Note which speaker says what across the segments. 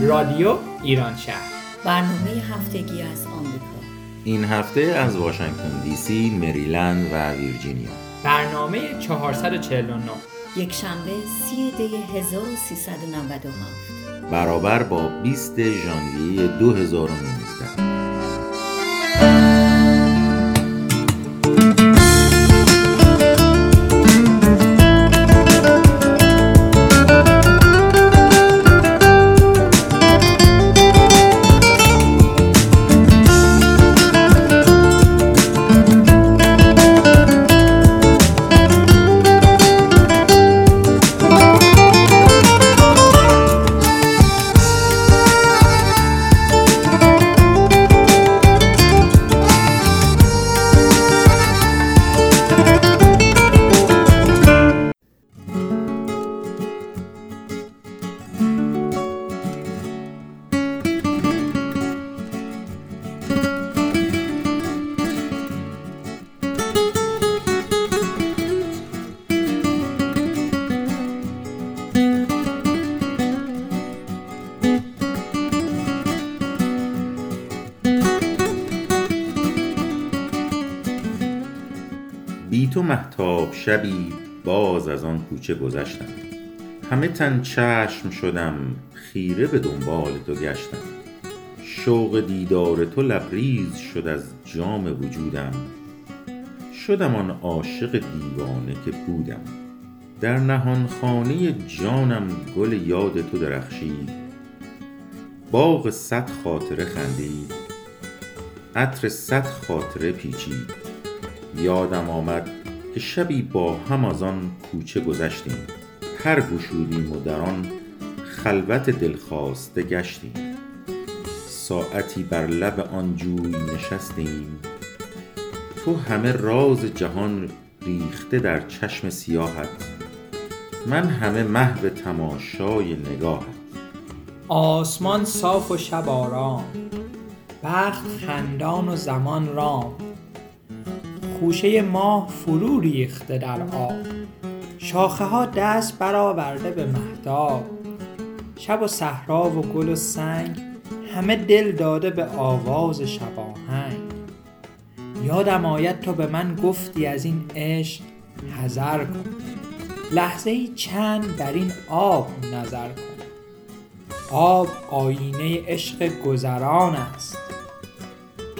Speaker 1: رادیو ایران شهر.
Speaker 2: برنامه هفتگی از آمریکا.
Speaker 3: این هفته از واشنگتن دی سی، مریلند و ویرجینیا.
Speaker 1: برنامه 449
Speaker 2: یک شنبه سی دی 1397
Speaker 3: برابر با 20 ژانویه 2019 کوچه گذشتم. همه تن چشم شدم خیره به دنبال تو گشتم. شوق دیدار تو لبریز شد از جام وجودم. شدم آن عاشق دیوانه که بودم. در نهان خانه جانم گل یاد تو درخشید. باغ صد خاطره خندید. عطر صد خاطره پیچید. یادم آمد که شبی با هم از آن کوچه گذشتیم. پر گشودیم و در آن خلوت دلخواسته گشتیم. ساعتی بر لب آن جوی نشستیم. تو همه راز جهان ریخته در چشم سیاهت. من همه محو تماشای نگاهت.
Speaker 1: آسمان صاف و شب آرام. بخت خندان و زمان رام. خوشه ماه فرو ریخته در آب. شاخه ها دست برآورده به مهتاب. شب و صحرا و گل و سنگ همه دل داده به آواز شباهنگ یادم آید تو به من گفتی از این عشق حذر کن. لحظه ای چند بر این آب نظر کن. آب آینه عشق گذران است.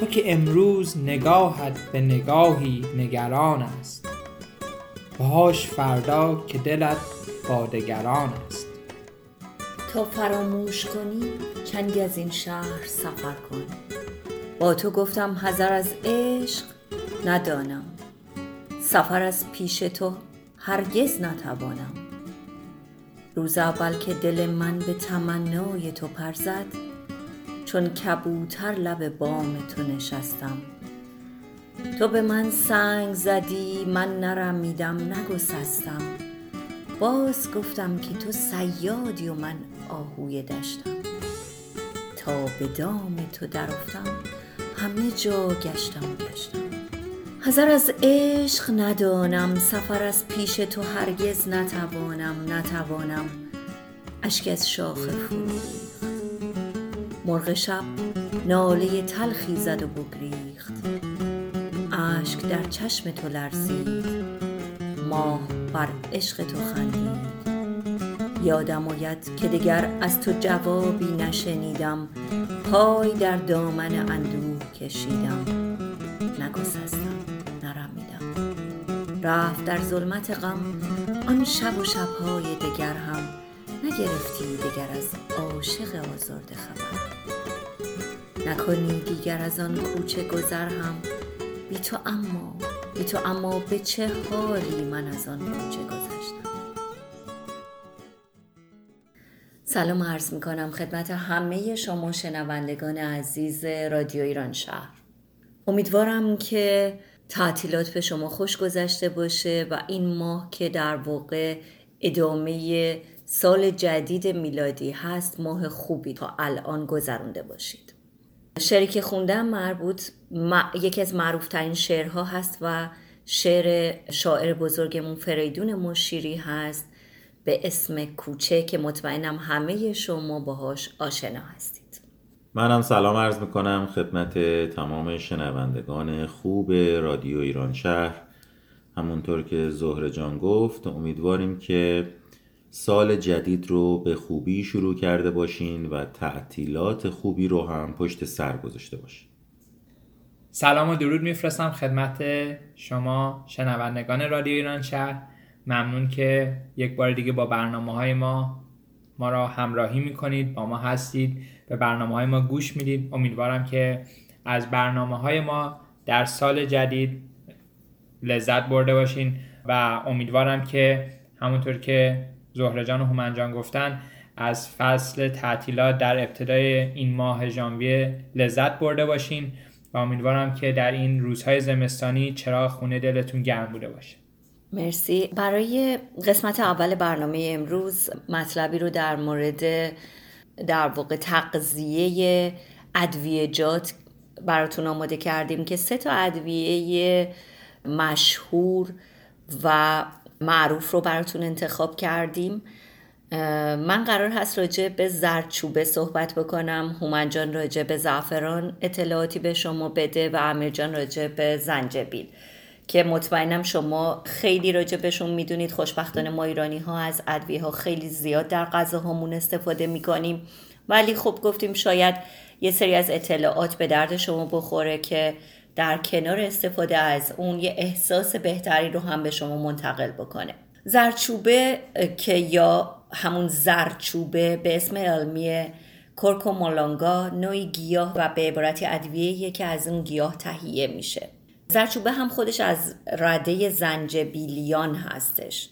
Speaker 1: تو که امروز نگاهت به نگاهی نگران است. باش فردا که دلت با دگران است.
Speaker 2: تا فراموش کنی چندی از این شهر سفر کن. با تو گفتم حذر از عشق ندانم. سفر از پیش تو هرگز نتوانم. روز اول که دل من به تمنای تو پر زد چون کبوتر لب بام تو نشستم. تو به من سنگ زدی من نرمیدم نگسستم. باز گفتم که تو صیادی و من آهوی دشتم. تا به دام تو درافتم همه جا گشتم گشتم. حذر از عشق ندانم سفر از پیش تو هرگز نتوانم نتوانم. اشک از شاخه فرو مرغ شب ناله تلخی زد و بگریخت. اشک در چشم تو لرزید ماه بر عشق تو خندید. یادم آید که دگر از تو جوابی نشنیدم پای در دامن اندوه کشیدم. نگسستم نرمیدم. رفت در ظلمت غم آن شب و شبهای دگر هم. نگرفتی دگر از عاشق آزرده خبر. نکنی دیگر از آن کوچه گذر هم. بی تو اما بی تو اما به چه حالی من از آن کوچه گذشتم؟ سلام عرض می کنم خدمت همه شما شنوندگان عزیز رادیو ایران شهر. امیدوارم که تعطیلات به شما خوش گذشته باشه و این ماه که در واقع ادامه سال جدید میلادی هست ماه خوبی تا الان گذرونده باشید. شعری که خوندم مربوط یکی از معروفترین شعرها هست و شعر شاعر بزرگمون فریدون مشیری هست به اسم کوچه که مطمئنم همه شما باهاش آشنا هستید.
Speaker 3: منم سلام عرض می‌کنم خدمت تمام شنوندگان خوب رادیو ایران شهر. همونطور که زهر جان گفت امیدواریم که سال جدید رو به خوبی شروع کرده باشین و تعطیلات خوبی رو هم پشت سر گذاشته باشین.
Speaker 1: سلام و درود میفرستم خدمت شما شنوندگان رادیو ایران شهر. ممنون که یک بار دیگه با برنامه های ما ما را همراهی می‌کنید با ما هستید به برنامه های ما گوش می‌دید. امیدوارم که از برنامه های ما در سال جدید لذت برده باشین و امیدوارم که همونطور که زهرجان و هومنجان گفتن از فصل تعطیلات در ابتدای این ماه ژانویه لذت برده باشین و امیدوارم که در این روزهای زمستانی چرا خونه دلتون گرم بوده باشه.
Speaker 2: مرسی. برای قسمت اول برنامه امروز مطلبی رو در مورد در واقع تقضیه ادویجات براتون آماده کردیم که سه تا ادویه مشهور و معروف رو براتون انتخاب کردیم. من قرار هست راجع به زرچوبه صحبت بکنم. هومن جان راجع به زعفران اطلاعاتی به شما بده و امیر جان راجع به زنجبیل که مطمئنم شما خیلی راجع بهشون می‌دونید. خوشبختانه ما ایرانی ها از ادویه ها خیلی زیاد در غذاهامون استفاده می‌کنیم. ولی خب گفتیم شاید یه سری از اطلاعات به درد شما بخوره که در کنار استفاده از اون یه احساس بهتری رو هم به شما منتقل بکنه. زرچوبه که یا همون زرچوبه به اسم علمی کورکومالانگا نوعی گیاه و به عبارتی ادویه که از اون گیاه تهیه میشه. زرچوبه هم خودش از رده زنجبیلیان هستش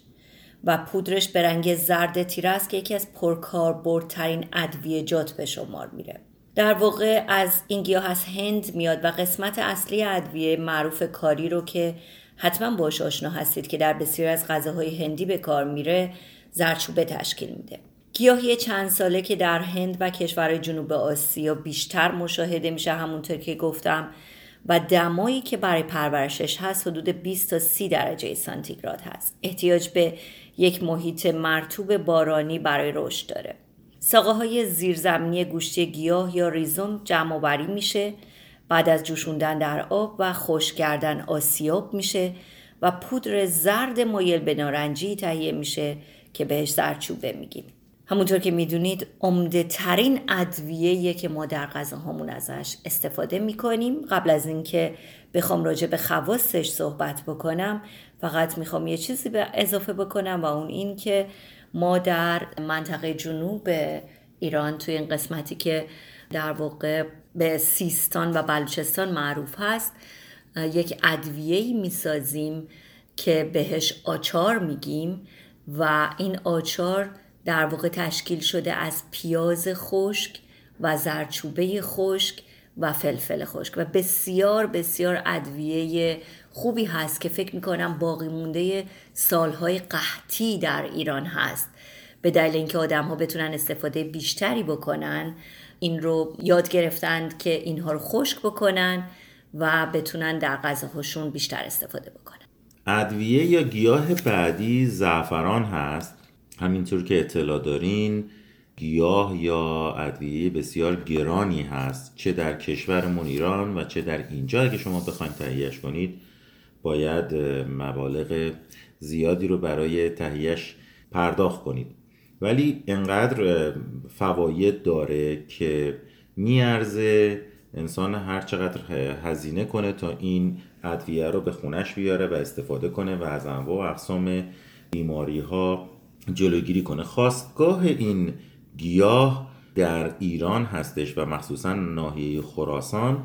Speaker 2: و پودرش به رنگ زرد تیره است که یکی از پرکاربردترین ادویجات به شمار میره. در واقع از این گیاه از هند میاد و قسمت اصلی ادویه معروف کاری رو که حتما باش آشنا هستید که در بسیاری از غذاهای هندی به کار میره زرچوبه تشکیل میده. گیاهی چند ساله که در هند و کشورهای جنوب آسیا بیشتر مشاهده میشه همونطور که گفتم و دمایی که برای پرورشش هست حدود 20 تا 30 درجه سانتیگراد هست. احتیاج به یک محیط مرتوب بارانی برای رشد داره. ساقه های زیرزمینی گوشتی گیاه یا ریزوم جمع بری میشه بعد از جوشوندن در آب و خوش کردن آسیاب میشه و پودر زرد مایل به نارنجی تهیه میشه که بهش زرچوبه میگیم. همونطور که می‌دونید عمده ترین ادویه که ما در غذاهامون ازش استفاده می‌کنیم قبل از اینکه بخوام راجع به خواستش صحبت بکنم فقط می‌خوام یه چیزی به اضافه بکنم و اون این که ما در منطقه جنوب ایران توی این قسمتی که در واقع به سیستان و بلوچستان معروف هست یک ادویه‌ای می‌سازیم که بهش آچار میگیم و این آچار در واقع تشکیل شده از پیاز خشک و زرچوبه خشک و فلفل خشک و بسیار بسیار ادویه خوبی هست که فکر می‌کنم باقی مونده سالهای قحطی در ایران هست. به دلیل اینکه آدم ها بتونن استفاده بیشتری بکنن این رو یاد گرفتند که اینها رو خشک بکنن و بتونن در غذاهاشون بیشتر استفاده بکنن.
Speaker 3: ادویه یا گیاه بعدی زعفران هست. همینطور که اطلاع دارین گیاه یا ادویه بسیار گرانی هست چه در کشورمون ایران و چه در اینجا. که شما بخواید تهیهش کنید باید مبالغ زیادی رو برای تهیهش پرداخت کنید. ولی انقدر فواید داره که میارزه انسان هر چقدر هزینه کنه تا این ادویه رو به خونش بیاره و استفاده کنه و از انواع و اقسام بیماری ها جلوگیری کنه. خواستگاه این گیاه در ایران هستش و مخصوصا ناحیه خراسان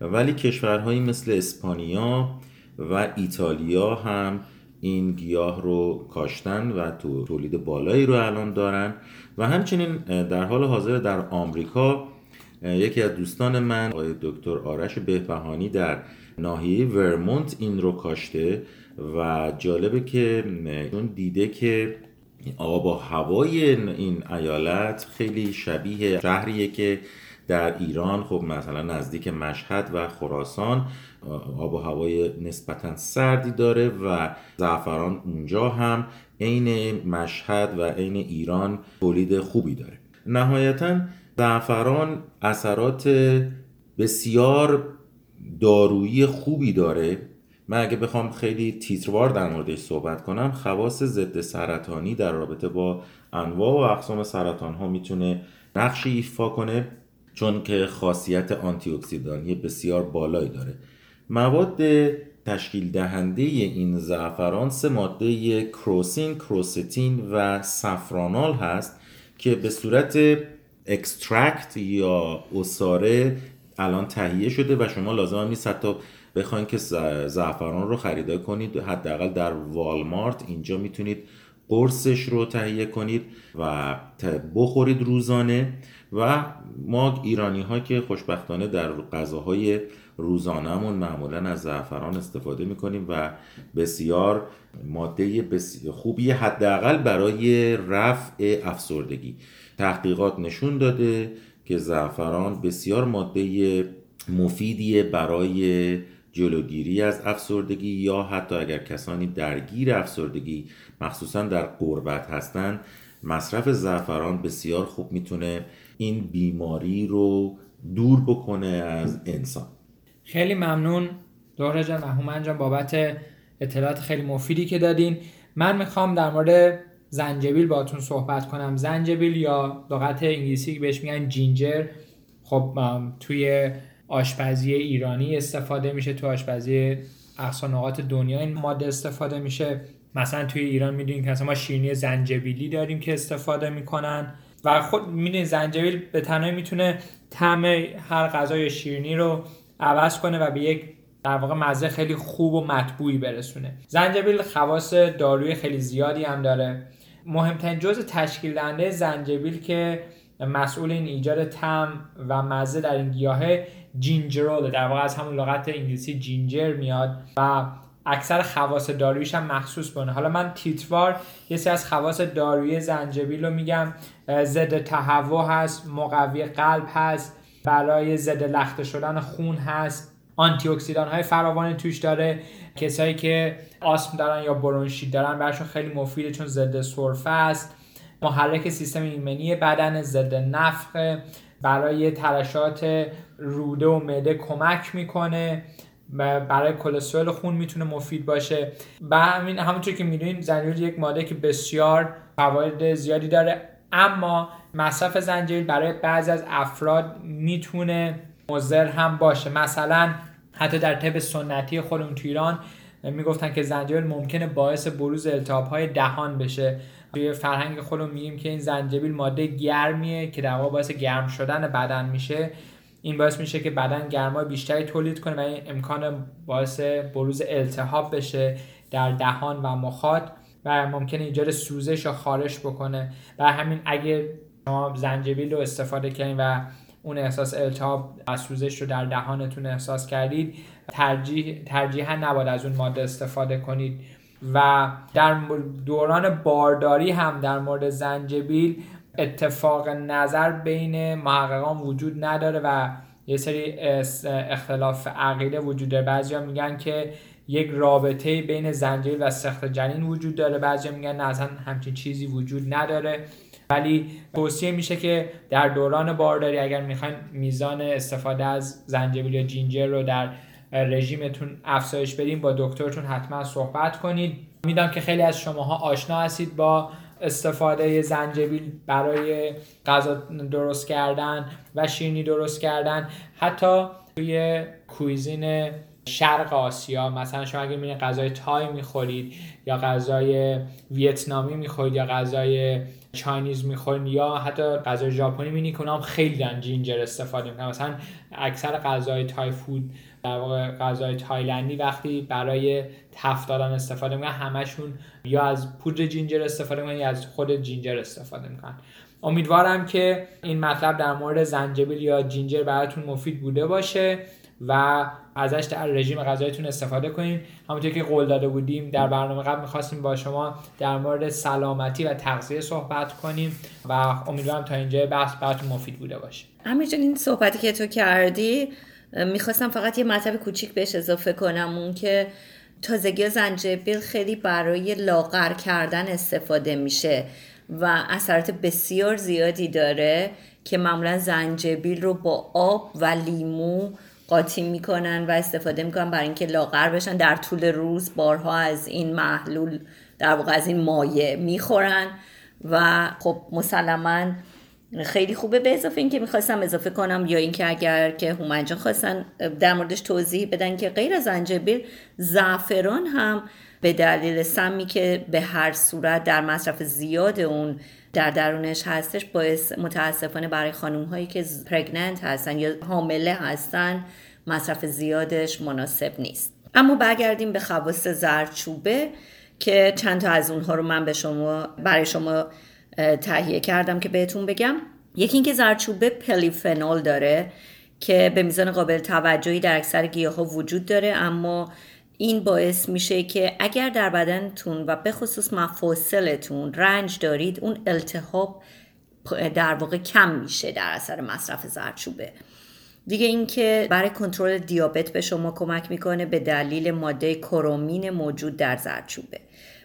Speaker 3: ولی کشورهایی مثل اسپانیا و ایتالیا هم این گیاه رو کاشتن و تو تولید بالایی رو الان دارن. و همچنین در حال حاضر در آمریکا یکی از دوستان من آقای دکتر آرش بهبهانی در ناحیه ورمونت این رو کاشته و جالبه که اون دیده که آب و هوای این ایالت خیلی شبیه شهریه که در ایران خب مثلا نزدیک مشهد و خراسان آب و هوای نسبتا سردی داره و زعفران اونجا هم عین مشهد و عین ایران تولید خوبی داره. نهایتا زعفران اثرات بسیار دارویی خوبی داره. من اگه بخوام خیلی تیتروار در موردش صحبت کنم خواص ضد سرطانی در رابطه با انواع و اقسام سرطان ها می‌تونه نقشی ایفا کنه چون که خاصیت آنتی اکسیدانی بسیار بالایی داره. مواد تشکیل دهنده این زعفران سه ماده کروسین، کروستین و سفرانال هست که به صورت اکسترکت یا اصاره الان تهیه شده و شما لازم نیست حتی بخواین که زعفران رو خریدار کنید. حداقل در والمارت اینجا می‌تونید قرصش رو تهیه کنید و بخورید روزانه. و ما ایرانی ها که خوشبختانه در غذاهای روزانهمون معمولا از زعفران استفاده می‌کنیم و بسیار ماده بسیار خوبی حداقل برای رفع افسردگی. تحقیقات نشون داده که زعفران بسیار ماده مفیدیه برای جلوگیری از افسردگی یا حتی اگر کسانی درگیر افسردگی مخصوصا در قربت هستند مصرف زعفران بسیار خوب می‌تونه این بیماری رو دور بکنه از انسان.
Speaker 1: خیلی ممنون. دوره جان و هومن جان بابت اطلاعات خیلی مفیدی که دادین. من می‌خوام در مورد زنجبیل باتون صحبت کنم. زنجبیل یا لغت انگلیسی که بهش میگن جینجر خب توی آشپزی ایرانی استفاده میشه تو آشپزی اقصا نقاط دنیا این ماده استفاده میشه. مثلا توی ایران می‌دونیم که ما شیرینی زنجبیلی داریم که استفاده می‌کنن. و خود می‌دونید زنجبیل به تنهایی می‌تونه طعم هر غذای شیرینی رو عوض کنه و به یک در واقع مزه خیلی خوب و مطبوعی برسونه. زنجبیل خواص داروی خیلی زیادی هم داره. مهمترین جزء تشکیل دهنده زنجبیل که مسئول این ایجاد تم و مزه در این گیاهه جینجرول در واقع از همون لغت انگلیسی جینجر میاد و اکثر خواص دارویش هم مخصوص بونه. حالا من تیتوار یه سری از خواص دارویی زنجبیل رو میگم. ضد تهوع هست مقوی قلب هست برای ضد لخته شدن خون هست. آنتی اکسیدان های فراوانی توش داره. کسایی که آسم دارن یا برونشیت دارن براشون خیلی مفیده چون ضد سرفه است. محرک سیستم ایمنی بدن ضد نفخ. برای ترشات روده و معده کمک می‌کنه. برای کلسترول خون می‌تونه مفید باشه. و همین همونطور که می‌دونید زنجبیل یک ماده که بسیار فواید زیادی داره. اما مصرف زنجبیل برای بعضی از افراد می‌تونه مضر هم باشه. مثلا حتی در طب سنتی خودمون تو ایران می‌گفتن که زنجبیل ممکنه باعث بروز التهاب های دهان بشه. توی فرهنگ خودمون میگیم که این زنجبیل ماده گرمیه که در واقع باعث گرم شدن بدن میشه. این باعث میشه که بدن گرمای بیشتری تولید کنه و این امکان باعث بروز التهاب بشه در دهان و مخاط و ممکنه ایجاد سوزش یا خارش بکنه. و همین اگه شما زنجبیل رو استفاده کنید و اون احساس التهاب و سوزش رو در دهانتون احساس کردید ترجیح ترجیحا نباید از اون ماده استفاده کنید. و در دوران بارداری هم در مورد زنجبیل اتفاق نظر بین محققان وجود نداره و یه سری اختلاف عقیده وجود داره. بعضی میگن که یک رابطه بین زنجبیل و سخت جنین وجود داره بعضی میگن نه اصلا همچین چیزی وجود نداره. ولی توصیه میشه که در دوران بارداری اگر می‌خواین میزان استفاده از زنجبیل یا جینجر رو در رژیمتون افزایش بدین با دکترتون حتما صحبت کنید. می‌دونم که خیلی از شماها آشنا هستید با استفاده زنجبیل برای غذا درست کردن و شیرینی درست کردن. حتی توی کویزین شرق آسیا مثلا شما اگر میرین غذای تای می‌خورید یا غذای ویتنامی می‌خورید یا غذای چاینیز می‌خورید یا حتی غذای ژاپنی می‌بینید که خیلی دارن جینجر استفاده می‌کنن. مثلا اکثر غذای تای فود در واقع غذای تایلندی وقتی برای تفت دادن استفاده می‌کنن همشون یا از پودر جینجر استفاده می‌کنن یا از خود جینجر استفاده می‌کنن. امیدوارم که این مطلب در مورد زنجبیل یا جینجر براتون مفید بوده باشه و ازش در رژیم غذایتون استفاده کنیم همونطور که قول داده بودیم در برنامه قبل می‌خواستیم با شما در مورد سلامتی و تغذیه صحبت کنیم و امیدوارم تا اینجا بحث براتون مفید بوده باشه.
Speaker 2: همین این صحبتی که تو کردی می‌خواستم فقط یه مطلب کوچیک بهش اضافه کنم. اون که تازگی زنجبیل خیلی برای لاغر کردن استفاده میشه و اثرات بسیار زیادی داره که معمولا زنجبیل رو با آب و لیمو قاطی می‌کنن و استفاده می‌کنن برای اینکه لاغر بشن. در طول روز بارها از این محلول در واقع از این مایه می‌خورن و خب مسلما خیلی خوبه. به اضافه اینکه می‌خواستم اضافه کنم یا اینکه اگر که هومنجان خواستن در موردش توضیح بدن که غیر از زنجبیل زعفران هم به دلیل سمی که به هر صورت در مصرف زیاد اون در درونش هستش باعث متاسفانه برای خانوم هایی که پرگننت هستن یا حامله هستن مصرف زیادش مناسب نیست. اما برگردیم به خواص زرچوبه که چند تا از اونها رو من به شما برای شما تهیه کردم که بهتون بگم. یکی اینکه زرچوبه پلیفنول داره که به میزان قابل توجهی در اکثر گیاه ها وجود داره اما این باعث میشه که اگر در بدنتون و به خصوص مفاصلتون رنج دارید اون التهاب در واقع کم میشه در اثر مصرف زرچوبه دیگه اینکه برای کنترل دیابت به شما کمک می‌کنه به دلیل ماده کرومین موجود در زرچوبه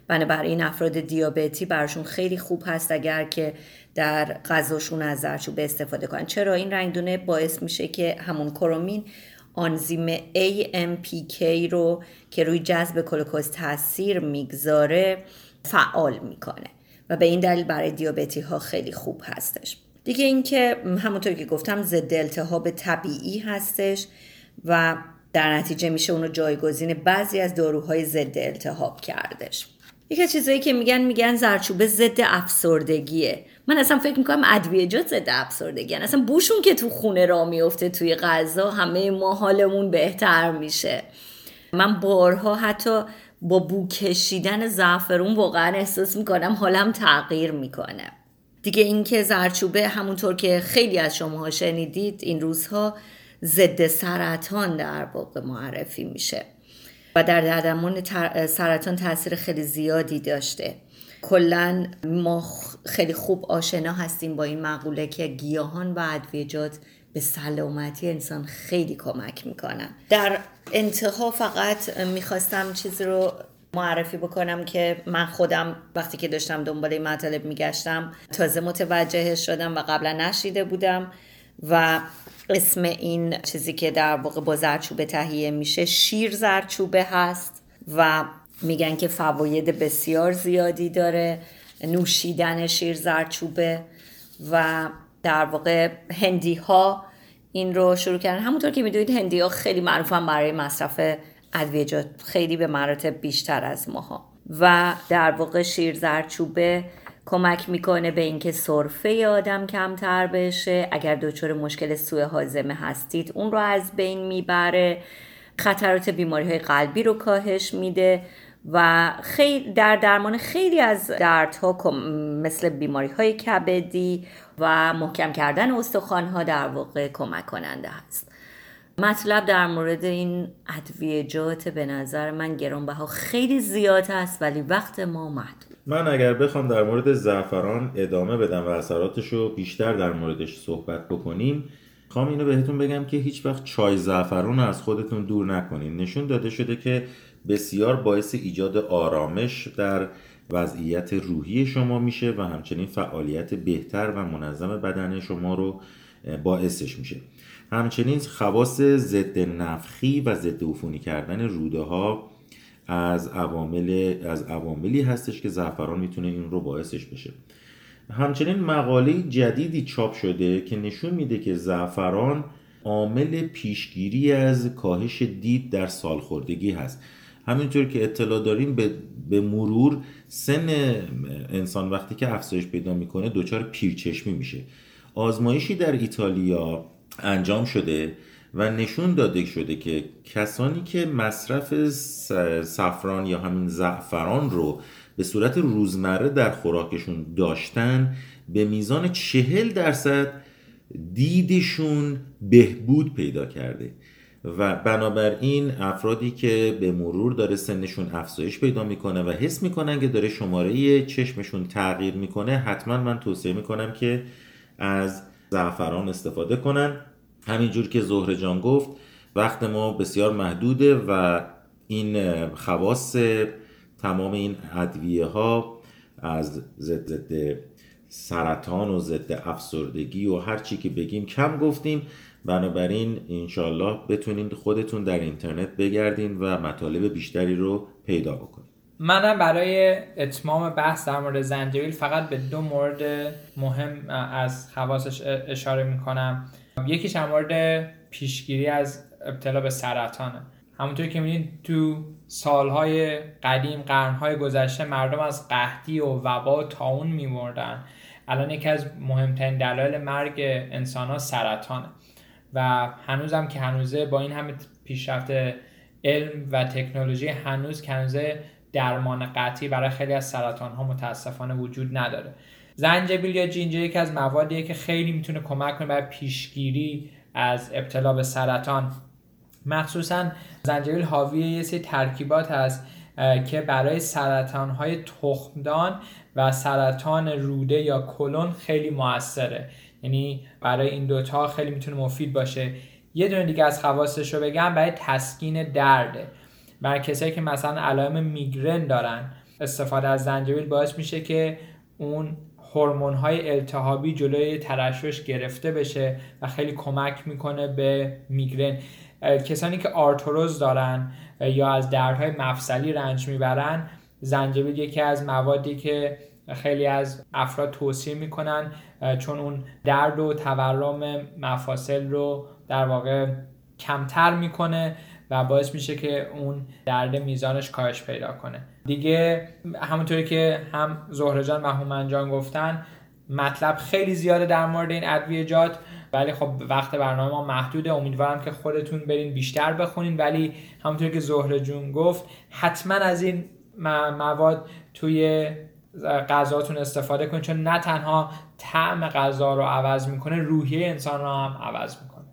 Speaker 2: بنابراین افراد دیابتی براشون خیلی خوب هست اگر که در غذاشون از زرچوبه استفاده کنن. چرا؟ این رنگدونه باعث میشه که همون کرومین آنزیم AMPK رو که روی جذب گلوکوز تاثیر می‌گذاره فعال می‌کنه و به این دلیل برای دیابتی ها خیلی خوب هستش. دیگه اینکه همونطور که گفتم ضد التهاب طبیعی هستش و در نتیجه میشه اونو جایگزین بعضی از داروهای ضد التهاب کردش. یکی از چیزایی که میگن میگن زرچوبه ضد افسردگیه. من اصلا فکر می‌کنم ادویجات ضد افسردگی اصلا بوشون که تو خونه را میفته توی غذا همه ما حالمون بهتر میشه. من بارها حتی با بو کشیدن زعفرون واقعا احساس می‌کنم حالم تغییر می‌کنه. دیگه اینکه زرچوبه همونطور که خیلی از شما شنیدید این روزها ضد سرطان در واقع معرفی میشه و در درمان سرطان تاثیر خیلی زیادی داشته. کلا ما خیلی خوب آشنا هستیم با این مقوله که گیاهان و ادویجات به سلامتی انسان خیلی کمک می‌کنن. در انتها فقط می‌خواستم چیزی رو معرفی بکنم که من خودم وقتی که داشتم دنبال این مطالب میگشتم تازه متوجه شدم و قبلا نشیده بودم و اسم این چیزی که در واقع با زرچوبه تهیه میشه شیر زرچوبه هست و میگن که فواید بسیار زیادی داره نوشیدن شیر زرچوبه و در واقع هندی ها این رو شروع کردن. همونطور که می‌دونید هندی ها خیلی معروفن برای مصرف ادویجات خیلی به مراتب بیشتر از ماها. و در واقع شیر زرچوبه کمک می‌کنه به اینکه سرفه آدم کمتر بشه. اگر دچار مشکل سوء حازمه هستید اون رو از بین می‌بره. خطرات بیماری های قلبی رو کاهش میده. و خیلی در درمان خیلی از دردها مثل بیماری های کبدی و محکم کردن استخوان ها در واقع کمک کننده هست مطلب در مورد این ادویجات به نظر من گرانبها خیلی زیاد هست ولی وقت ما محدود.
Speaker 3: من اگر بخوام در مورد زعفران ادامه بدم و اثراتش رو بیشتر در موردش صحبت بکنیم خوام اینو بهتون بگم که هیچ وقت چای زعفران رو از خودتون دور نکنین. نشون داده شده که بسیار باعث ایجاد آرامش در وضعیت روحی شما میشه و همچنین فعالیت بهتر و منظم بدن شما رو باعثش میشه. همچنین خواص ضد نفخی و ضد عفونی کردن روده ها از عوامل از عواملی هستش که زعفران می‌تونه این رو باعثش بشه. همچنین مقاله جدیدی چاپ شده که نشون میده که زعفران عامل پیشگیری از کاهش دید در سالخوردگی هست. همینطور که اطلاع داریم به, به مرور سن انسان وقتی که افزایش پیدا می‌کنه دچار پیرچشمی میشه. آزمایشی در ایتالیا انجام شده و نشون داده شده که کسانی که مصرف سفران یا همین زعفران رو به صورت روزمره در خوراکشون داشتن به میزان چهل درصد دیدشون بهبود پیدا کرده. و بنابراین افرادی که به مرور داره سنشون افزایش پیدا می‌کنه و حس می‌کنن که داره شماره چشمشون تغییر می‌کنه حتما من توصیه می‌کنم که از زعفران استفاده کنن. همینجور که زهر جان گفت وقت ما بسیار محدوده و این خواص تمام این ادویه ها از ضد سرطان و ضد افسردگی و هر چی که بگیم کم گفتیم. بنابراین انشالله بتونید خودتون در اینترنت بگردین و مطالب بیشتری رو پیدا بکنید
Speaker 1: منم برای اتمام بحث در مورد زنجبیل فقط به دو مورد مهم از خواصش اشاره می‌کنم. یکیش در مورد پیشگیری از ابتلا به سرطانه. همونطور که میدین تو سالهای قدیم قرنهای گذشته مردم از قحطی و وبا و تاون میمردن. الان یکی از مهمترین دلایل مرگ انسان ها سرطانه. و هنوزم که هنوزه با این همه پیشرفت علم و تکنولوژی هنوز که درمان قطعی برای خیلی از سرطان ها متاسفانه وجود نداره. زنجبیل یا جینجر یکی از موادیه که خیلی می‌تونه کمک کنه برای پیشگیری از ابتلا به سرطان. مخصوصا زنجبیل حاوی یه سری ترکیبات هست که برای سرطان های تخمدان و سرطان روده یا کلون خیلی موثره. یعنی برای این دوتا خیلی می‌تونه مفید باشه. یه دونه دیگه از خواستش رو بگم برای تسکین درده برای کسایی که مثلا علائم میگرن دارن استفاده از زنجبیل باعث میشه که اون هورمون های التهابی جلوی ترشش گرفته بشه و خیلی کمک می‌کنه به میگرن. کسانی که آرتروز دارن یا از دردهای مفصلی رنج می‌برن زنجبیل یکی از موادی که خیلی از افراد توصیه می‌کنن چون اون درد و تورم مفاصل رو در واقع کمتر می‌کنه و باعث میشه که اون درد میزانش کاهش پیدا کنه. دیگه همونطوری که هم زهرجان و هومنجان گفتن مطلب خیلی زیاده در مورد این ادویجات ولی خب وقت برنامه ما محدوده. امیدوارم که خودتون برین بیشتر بخونین. ولی همونطوری که زهره جون گفت حتما از این مواد توی غذاتون استفاده کنید چون نه تنها طعم غذا رو عوض می‌کنه روحیه انسان رو هم عوض می‌کنه.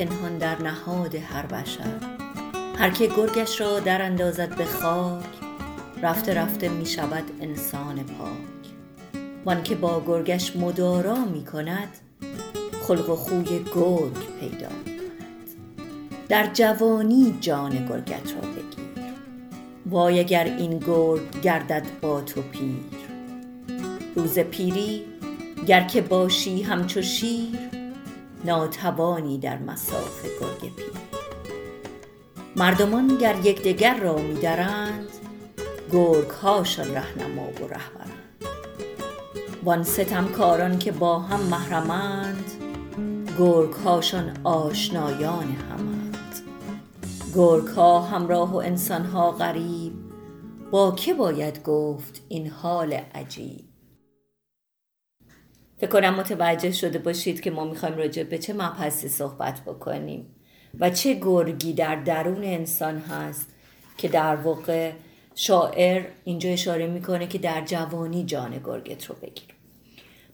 Speaker 2: پنهان در نهاد هر بشر. هر که گرگش را در اندازد به خاک رفته رفته می شود انسان پاک. وان که با گرگش مدارا می کند خلق و خوی گرگ پیدا می کند. در جوانی جان گرگت را بگیر. وای اگر این گرگ گردد با تو پیر. روز پیری گر که باشی همچو شیر ناتوانی در مساف گرگ پیر. مردمان گر یکدیگر را میدرند گرگ هاشان رهنما و رهبرند. وان ستمکاران که با هم محرمند گرگ هاشان آشنایان همند. گرگ ها همراه و انسان ها غریب با که باید گفت این حال عجیب؟ فکر کنم متوجه شده باشید که ما می‌خوایم راجع به چه مبحثی صحبت بکنیم و چه گرگی در درون انسان هست که در واقع شاعر اینجا اشاره می‌کنه که در جوانی جان گرگت رو بگیر.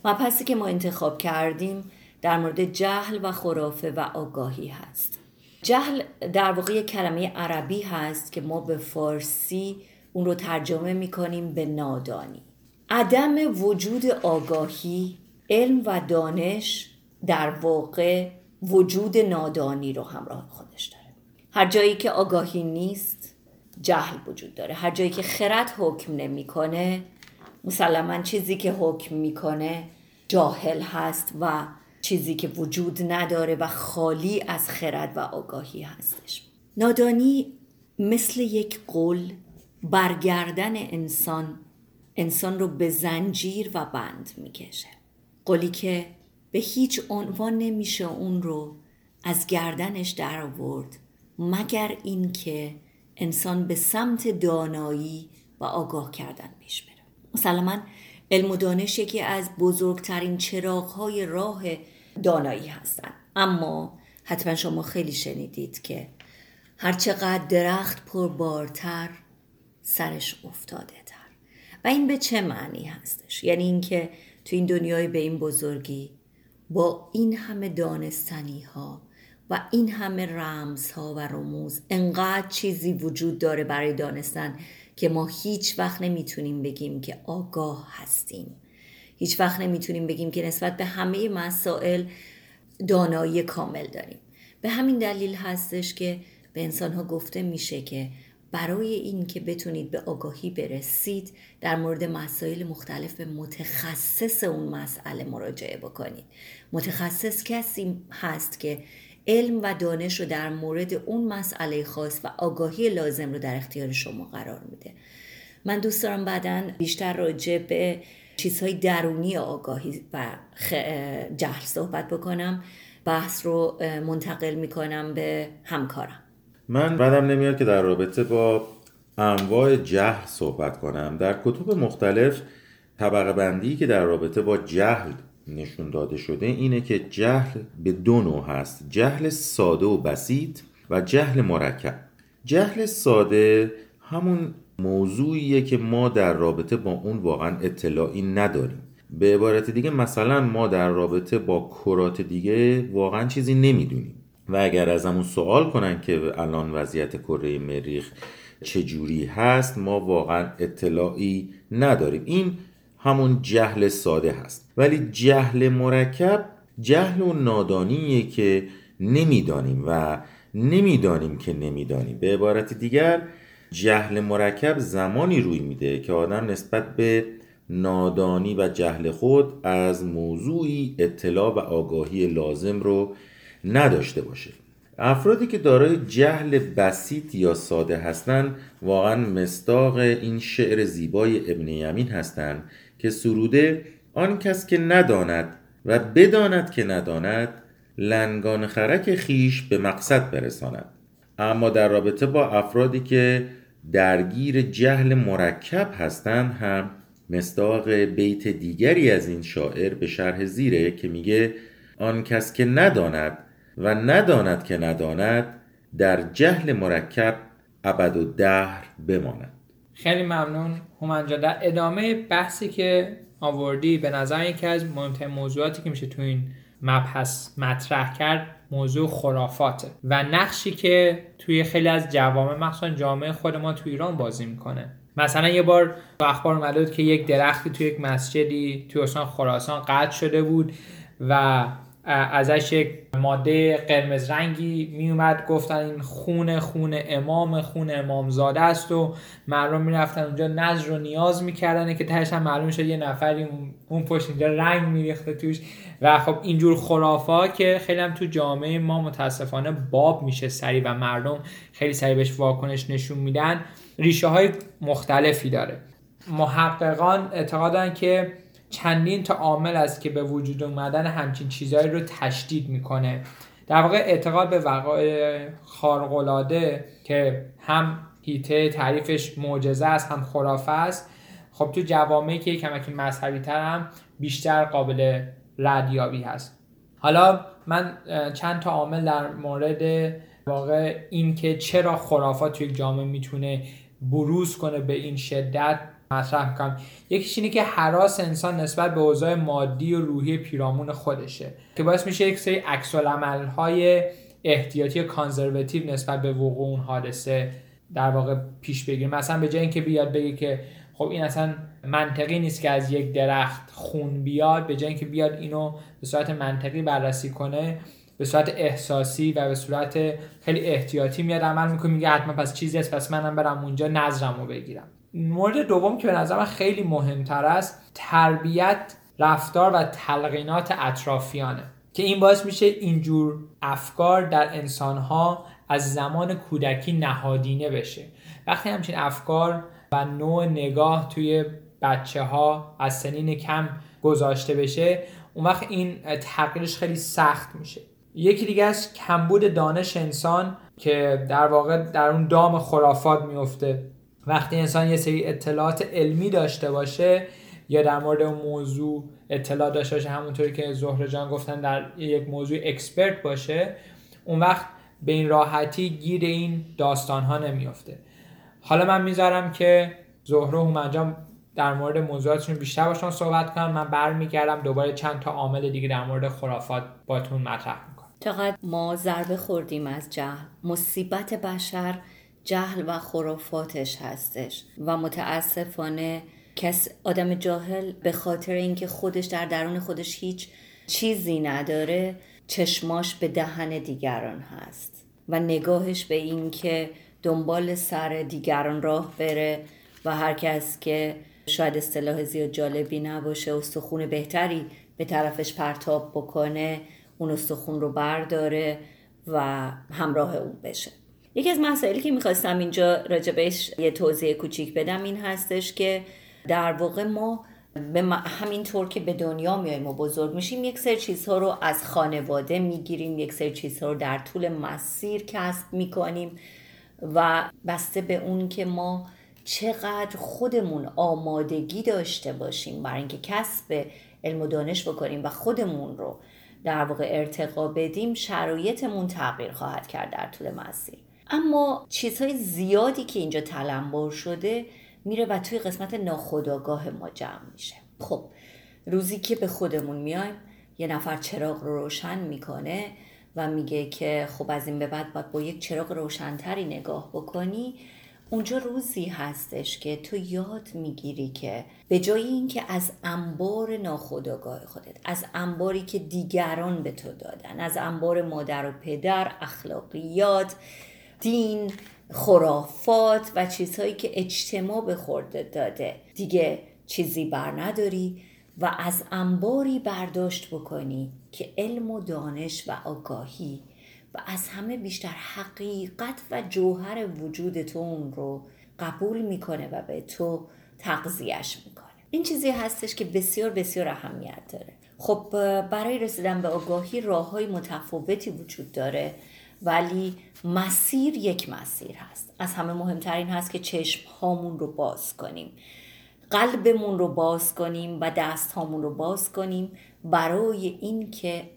Speaker 2: مبحثی که ما انتخاب کردیم در مورد جهل و خرافه و آگاهی هست. جهل در واقع کلمه عربی هست که ما به فارسی اون رو ترجمه می‌کنیم به نادانی. عدم وجود آگاهی علم و دانش در واقع وجود نادانی رو همراه خودش داره. هر جایی که آگاهی نیست جهل وجود داره. هر جایی که خرد حکم نمی‌کنه مسلما چیزی که حکم می‌کنه جاهل هست و چیزی که وجود نداره و خالی از خرد و آگاهی هستش. نادانی مثل یک قول برگردن انسان انسان رو به زنجیر و بند می‌کشه. قولی که به هیچ عنوان نمیشه اون رو از گردنش در آورد مگر اینکه انسان به سمت دانایی و آگاه کردن پیش بره. مسلما علم و دانش یکی از بزرگترین چراغهای راه دانایی هستند اما حتما شما خیلی شنیدید که هرچقدر درخت پربارتر سرش افتاده تر. و این به چه معنی هستش؟ یعنی اینکه تو این دنیای به این بزرگی با این همه دانستنی ها و این همه رمز ها و رموز انقدر چیزی وجود داره برای دانستن که ما هیچ وقت نمی‌تونیم بگیم که آگاه هستیم. هیچ وقت نمی‌تونیم بگیم که نسبت به همه مسائل دانایی کامل داریم. به همین دلیل هستش که به انسان ها گفته میشه که برای این که بتونید به آگاهی برسید در مورد مسائل مختلف به متخصص اون مسئله مراجعه بکنید. متخصص کسی هست که علم و دانش رو در مورد اون مسئله خاص و آگاهی لازم رو در اختیار شما قرار میده. من دوست دارم بعدا بیشتر راجع به چیزهای درونی آگاهی و جهل صحبت بکنم. بحث رو منتقل می‌کنم به همکارم.
Speaker 3: من بعدم نمیاد که در رابطه با انواع جهل صحبت کنم. در کتب مختلف طبقه بندی که در رابطه با جهل نشون داده شده اینه که جهل به دو نوع هست. جهل ساده و بسیط و جهل مرکب. جهل ساده همون موضوعیه که ما در رابطه با اون واقعا اطلاعی نداریم. به عبارت دیگه مثلا ما در رابطه با کرات دیگه واقعا چیزی نمی‌دونیم. و اگر از همون سوال کنن که الان وضعیت کره مریخ چجوری هست ما واقعا اطلاعی نداریم. این همون جهل ساده هست. ولی جهل مرکب جهل و نادانیه که نمی‌دانیم و نمی‌دانیم که نمی‌دانیم. به عبارت دیگر جهل مرکب زمانی روی میده که آدم نسبت به نادانی و جهل خود از موضوعی اطلاع و آگاهی لازم رو نداشته باشه. افرادی که دارای جهل بسیط یا ساده هستند واقعا مستاق این شعر زیبای ابن یمین هستند که سروده آن کس که نداند و بداند که نداند لنگان خرک خیش به مقصد برساند. اما در رابطه با افرادی که درگیر جهل مرکب هستند هم مستاق بیت دیگری از این شاعر به شرح زیره که میگه آن کس که نداند و نداند که نداند در جهل مرکب ابد و دهر بماند.
Speaker 1: خیلی ممنون. هومنجا در ادامه بحثی که آوردی به نظر یکی از مهمترین موضوعاتی که میشه تو این مبحث مطرح کرد موضوع خرافاته و نقشی که توی خیلی از جوامع مخصوصا جامعه خود ما تو ایران بازی می‌کنه. مثلا یه بار تو اخبار اومده که یک درختی توی یک مسجدی توی استان خراسان قطع شده بود و ازش یک ماده قرمز رنگی میومد گفتن این خون خون امام خون امامزاده است و مردم می‌رفتن اونجا نظر رو نیاز می‌کردن که تهش هم معلوم شد یه نفری اون پشت اینجا رنگ میریخته توش. و خب اینجور خرافا که خیلی هم تو جامعه ما متاسفانه باب میشه سری و مردم خیلی سری بهش واکنش نشون میدن. ریشه های مختلفی داره. محققان اعتقادن که چندین تا عامل است که به وجود اومدن همچین چیزهایی رو تشدید می‌کنه. در واقع اعتقاد به وقایع خارق‌العاده که هم هیته تعریفش معجزه است هم خرافه است خب تو جوامعی که کمکی مذهبی تر هم بیشتر قابل ردیابی هست. حالا من چند تا عامل در مورد واقع این که چرا خرافات توی جامعه می‌تونه بروز کنه به این شدت مطرح می‌کنم. یکیش اینه که حراس انسان نسبت به اوضاع مادی و روحی پیرامون خودشه که باعث میشه یک سری عکس های احتیاطی کانزرواتیو نسبت به وقوع اون حادثه در واقع پیش بگیره. مثلا به جای اینکه بیاد بگه که خب این اصلا منطقی نیست که از یک درخت خون بیاد به جای اینکه بیاد اینو به صورت منطقی بررسی کنه به صورت احساسی و به صورت خیلی احتیاطی میاد عمل می‌کنه میگه حتما پس چیزی است پس منم برم اونجا نظرمو بگیرم. مورد دوم که به نظر خیلی مهمتر است تربیت رفتار و تلقینات اطرافیانه که این باعث میشه اینجور افکار در انسانها از زمان کودکی نهادینه بشه. وقتی همچین افکار و نوع نگاه توی بچه ها از سنین کم گذاشته بشه اون وقت این تغییرش خیلی سخت میشه. یکی دیگه از کمبود دانش انسان که در واقع در اون دام خرافات میفته وقتی انسان یه سری اطلاعات علمی داشته باشه یا در مورد اون موضوع اطلاع داشته باشه همونطوری که زهره جان گفتن در یک موضوع اکسپرت باشه اون وقت به این راحتی گیر این داستان ها نمیافته. حالا من می‌ذارم که زهره و هومنجان در مورد موضوعاتشون بیشتر باشون صحبت کنم من برمیگردم دوباره چند تا عامل دیگه در مورد خرافات باتون مطرح می‌کنم.
Speaker 2: چقدر ما ضربه خوردیم از جهل. مصیبت بشر جهل و خرافاتش هستش و متاسفانه کس آدم جاهل به خاطر اینکه خودش در درون خودش هیچ چیزی نداره چشماش به دهن دیگران هست و نگاهش به اینکه دنبال سر دیگران راه بره و هر کس که شاید اصطلاح زیاد جالبی نباشه استخون بهتری به طرفش پرتاب بکنه اون استخون رو برداره و همراه اون بشه. یکی از مسائلی که می‌خواستم اینجا راجبش یه توضیح کوچیک بدم این هستش که در واقع ما به همینطور که به دنیا میایم و بزرگ میشیم یک سری چیزها رو از خانواده می‌گیریم یک سری چیزها رو در طول مسیر کسب می‌کنیم و بسته به اون که ما چقدر خودمون آمادگی داشته باشیم برای اینکه کسب علم و دانش بکنیم و خودمون رو در واقع ارتقا بدیم شرایطمون تغییر خواهد کرد در طول مسیر. اما چیزهای زیادی که اینجا تلمبار شده میره و توی قسمت ناخودآگاه ما جمع میشه. خب روزی که به خودمون میایم یه نفر چراغ رو روشن می‌کنه و میگه که خب از این به بعد باید با یک چراغ روشنتری نگاه بکنی. اونجا روزی هستش که تو یاد می‌گیری که به جای اینکه از انبار ناخودآگاه خودت از انباری که دیگران به تو دادن از انبار مادر و پدر اخلاقیات دین خرافات و چیزهایی که اجتماع به خورده داده. دیگه چیزی بر نداری و از انباری برداشت بکنی که علم و دانش و آگاهی و از همه بیشتر حقیقت و جوهر وجود تو اون رو قبول می‌کنه و به تو تقضیهش می‌کنه. این چیزی هستش که بسیار بسیار اهمیت داره. خب برای رسیدن به آگاهی راه های متفاوتی وجود داره. ولی مسیر یک مسیر هست. از همه مهمترین هست که چشم هامون رو باز کنیم. قلبمون رو باز کنیم و دست هامون رو باز کنیم برای اینکه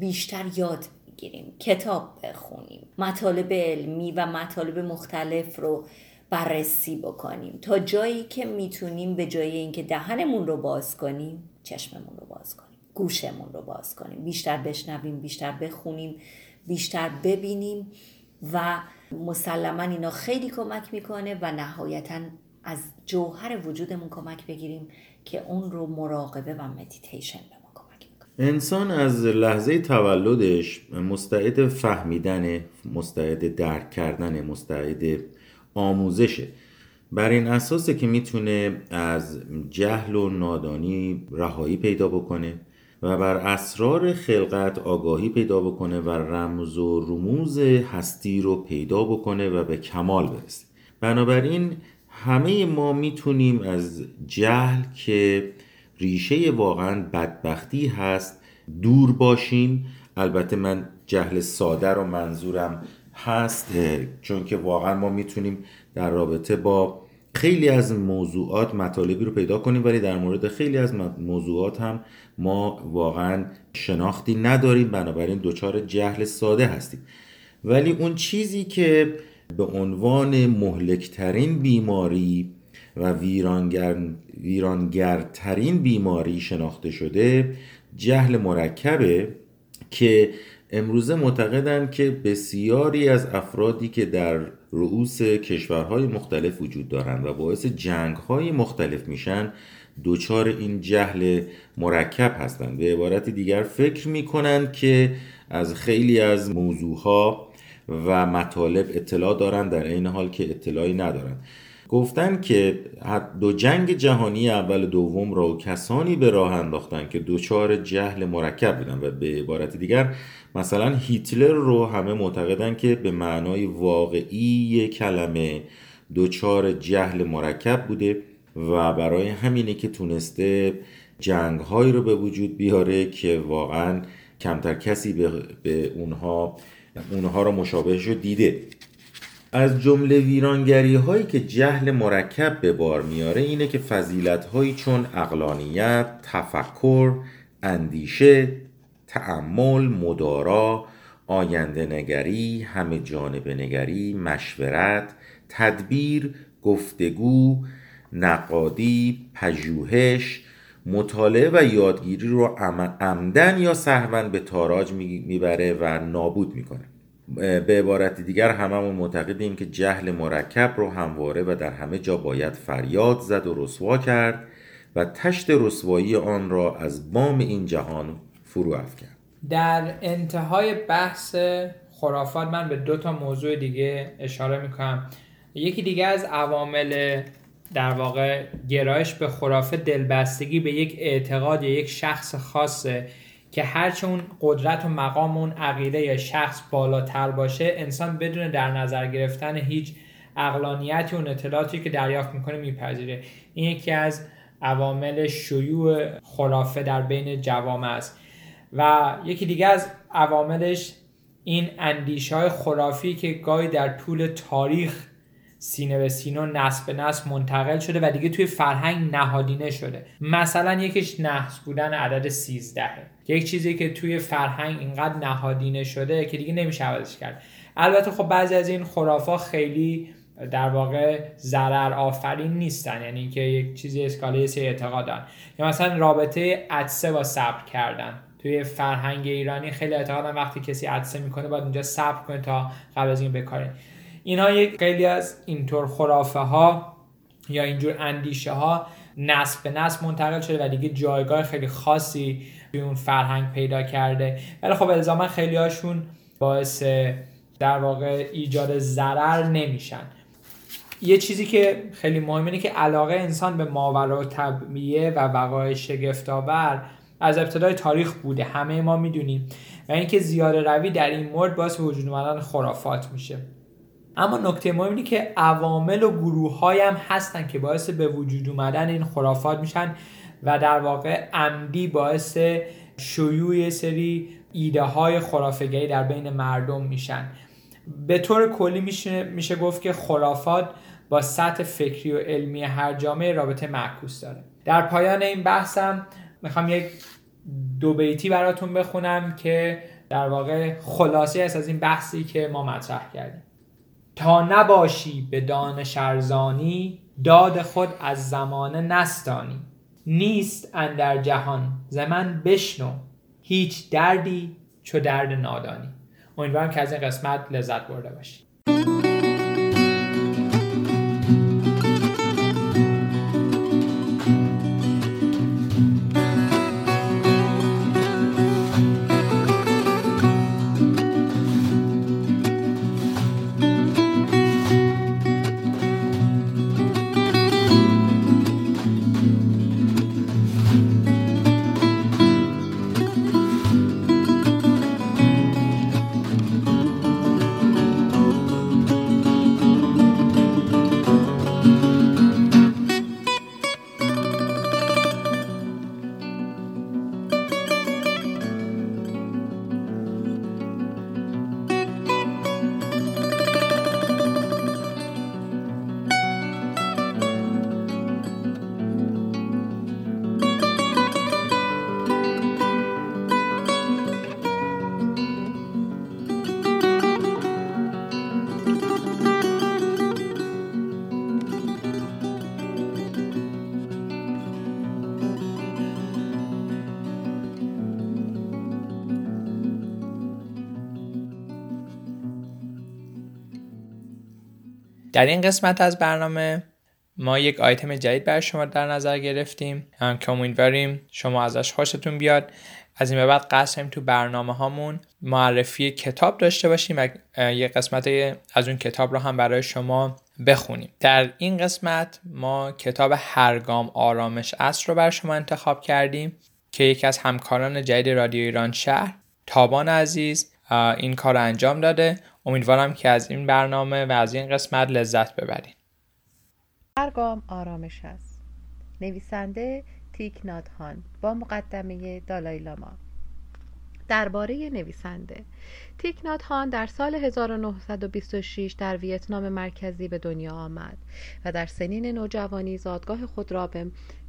Speaker 2: بیشتر یاد بگیریم کتاب بخونیم مطالب علمی و مطالب مختلف رو بررسی بکنیم. تا جایی که می‌تونیم به جای اینکه دهنمون رو باز کنیم چشممون رو باز کنیم گوشمون رو باز کنیم. بیشتر بشنویم بیشتر بخونیم. بیشتر ببینیم و مسلما اینا خیلی کمک می‌کنه و نهایتا از جوهر وجودمون کمک بگیریم که اون رو مراقبه و مدیتیشن به ما کمک می‌کنه.
Speaker 3: انسان از لحظه تولدش مستعد فهمیدن مستعد درک کردن مستعد آموزشه. بر این اساسه که می‌تونه از جهل و نادانی رهایی پیدا بکنه. و بر اسرار خلقت آگاهی پیدا بکنه و رمز و رموز هستی رو پیدا بکنه و به کمال برسه. بنابراین همه ما می‌تونیم از جهل که ریشه واقعا بدبختی هست دور باشیم. البته من جهل ساده رو منظورم هست چون که واقعا ما می‌تونیم در رابطه با خیلی از موضوعات مطالبی رو پیدا کنیم ولی در مورد خیلی از موضوعات هم ما واقعا شناختی نداریم. بنابراین دچار جهل ساده هستیم. ولی اون چیزی که به عنوان مهلکترین بیماری و ویرانگر، ویرانگرترین بیماری شناخته شده جهل مرکبه که امروزه معتقدند که بسیاری از افرادی که در رؤوس کشورهای مختلف وجود دارند و باعث جنگهای مختلف میشن دوچار این جهل مرکب هستند به عبارت دیگر فکر می‌کنند که از خیلی از موضوعها و مطالب اطلاع دارند در این حال که اطلاعی ندارند گفتن که دو جنگ جهانی اول دوم را کسانی به راه انداختن که دوچار جهل مرکب بودن و به عبارت دیگر مثلا هیتلر رو همه معتقدن که به معنای واقعی کلمه دوچار جهل مرکب بوده و برای همینه که تونسته جنگ هایی رو به وجود بیاره که واقعا کمتر کسی به, به اونها اونها رو مشابهش رو دیده. از جمله ویرانگری هایی که جهل مرکب به بار میاره اینه که فضیلت هایی چون اقلانیت، تفکر، اندیشه، تعمل، مدارا، آینده نگری، همه جانب نگری، مشورت، تدبیر، گفتگو، نقادی، پژوهش، مطالعه و یادگیری رو عمدن یا سهون به تاراج می‌بره و نابود می‌کنه. به عبارت دیگر هممون معتقدیم که جهل مرکب رو همواره و در همه جا باید فریاد زد و رسوا کرد و تشت رسوایی آن را از بام این جهان فرو کرد
Speaker 1: در انتهای بحث خرافات من به دو تا موضوع دیگه اشاره می‌کنم. یکی دیگه از عوامل در واقع گرایش به خرافه دلبستگی به یک اعتقاد یا یک شخص خاصه که هرچه اون قدرت و مقام اون عقیده یا شخص بالاتر باشه انسان بدون در نظر گرفتن هیچ اقلانیتی و اطلاعاتی که دریافت می‌کنه میپذیره. این یکی از عوامل شیوع خرافه در بین جوامع است. و یکی دیگه از عواملش این اندیشه های خرافی که گاهی در طول تاریخ سینه به سینه و نسل به نسل منتقل شده و دیگه توی فرهنگ نهادینه شده. مثلا یکیش نحس بودن عدد 13 یک چیزی که توی فرهنگ اینقدر نهادینه شده که دیگه نمیشه عوضش کرد. البته خب بعضی از این خرافا خیلی در واقع ضرر آفرین نیستن. یعنی اینکه یک چیزی اسکاله سه اعتقاد دارن. یا مثلا رابطه عدسه با صبر کردن. توی فرهنگ ایرانی خیلی اعتقادن وقتی کسی عدسه می‌کنه باید اونجا صبر کنه تا قبل از این بکارین اینها یک خیلی از اینطور خرافه ها یا اینجور اندیشه ها نسل به نسل منتقل شده و دیگه جایگاه خیلی خاصی توی اون فرهنگ پیدا کرده. ولی خب الزاما خیلی هاشون باعث در واقع ایجاد ضرر نمیشن. یه چیزی که خیلی مهمه اینه که علاقه انسان به ماورا طبیعه و وقایع شگفتآور از ابتدای تاریخ بوده. همه ما می‌دونیم. و اینکه زیاده روی در این مورد باعث وجود اومدن خرافات میشه. اما نکته مهم اینه که عوامل و گروه هم هستن که باعث به وجود اومدن این خرافات میشن و در واقع عمدی باعث شیوع سری ایده های خرافگری در بین مردم میشن. به طور کلی میشه, میشه گفت که خرافات با سطح فکری و علمی هر جامعه رابطه معکوس داره. در پایان این بحثم می‌خوام یک دو بیتی براتون بخونم که در واقع خلاصی است از این بحثی که ما مطرح کردیم. تا نباشی به دانش ارزانی داد خود از زمانه نستانی. نیست اندر جهان زمن بشنو. هیچ دردی چو درد نادانی. امیدوارم که از این قسمت لذت برده باشی. در این قسمت از برنامه. ما یک آیتم جدید برای شما در نظر گرفتیم. که امیدواریم شما ازش خوشتون بیاد. از این به بعد قصد تو برنامه هامون معرفی کتاب داشته باشیم و یک قسمت از اون کتاب رو هم برای شما بخونیم. در این قسمت ما کتاب هرگام آرامش است رو بر شما انتخاب کردیم که یکی از همکاران جدید رادیو ایران شهر تابان عزیز این کار رو انجام داده. امیدوارم که از این برنامه و از این قسمت لذت ببرید
Speaker 4: هرگام آرامش است. نویسنده تیک نادهان با مقدمه دالای لاما. درباره نویسنده. تیک هان در سال 1926 در ویتنام مرکزی به دنیا آمد و در سنین نوجوانی زادگاه خود را به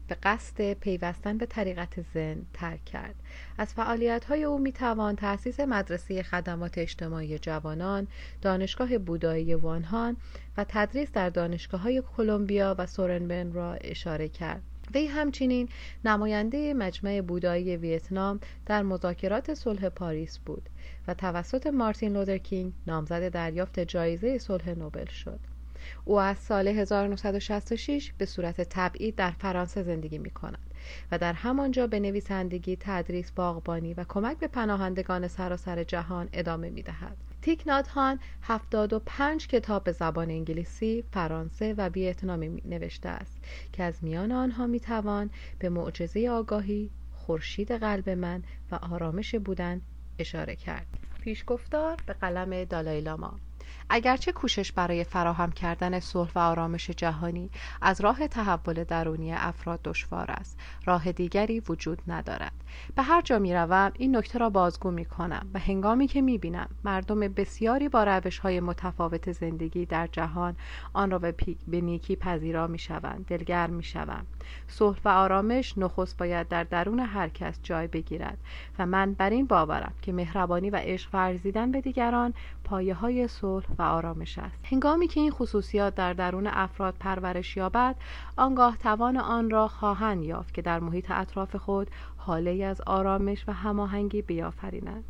Speaker 4: به قصد پیوستن به طریقت زن ترک کرد. از فعالیت های او می توان تأسیس مدرسه خدمات اجتماعی جوانان دانشگاه بودایی وانهان و تدریس در دانشگاه های کلمبیا و سورنبن را اشاره کرد. وی همچنین نماینده مجمع بودایی ویتنام در مذاکرات صلح پاریس بود و توسط مارتین لودر کینگ نامزد دریافت جایزه صلح نوبل شد. او از سال 1966 به صورت تبعید در فرانسه زندگی می کند و در همانجا به نویسندگی، تدریس، باغبانی و کمک به پناهندگان سراسر جهان ادامه می دهد. تیک نادهان 75 کتاب به زبان انگلیسی، فرانسه و ویتنامی نوشته است که از میان آنها می توان به معجزه آگاهی، خورشید قلب من و آرامش بودن اشاره کرد. پیشگفتار به قلم دالای لاما اگرچه کوشش برای فراهم کردن صلح و آرامش جهانی از راه تحول درونی افراد دشوار است راه دیگری وجود ندارد. به هر جا می روم این نکته را بازگو می کنم و هنگامی که می بینم مردم بسیاری با روش های متفاوت زندگی در جهان آن را به, به نیکی پذیرا می شوند دلگرم می شوند صلح و آرامش نخست باید در درون هر کس جای بگیرد و من بر این باورم که مهربانی و عشق ورزیدن به دیگران پایه های صلح و آرامش است. هنگامی که این خصوصیات در درون افراد پرورش یابد آنگاه توان آن را خواهند یافت که در محیط اطراف خود حاله از آرامش و هماهنگی بیافرینند.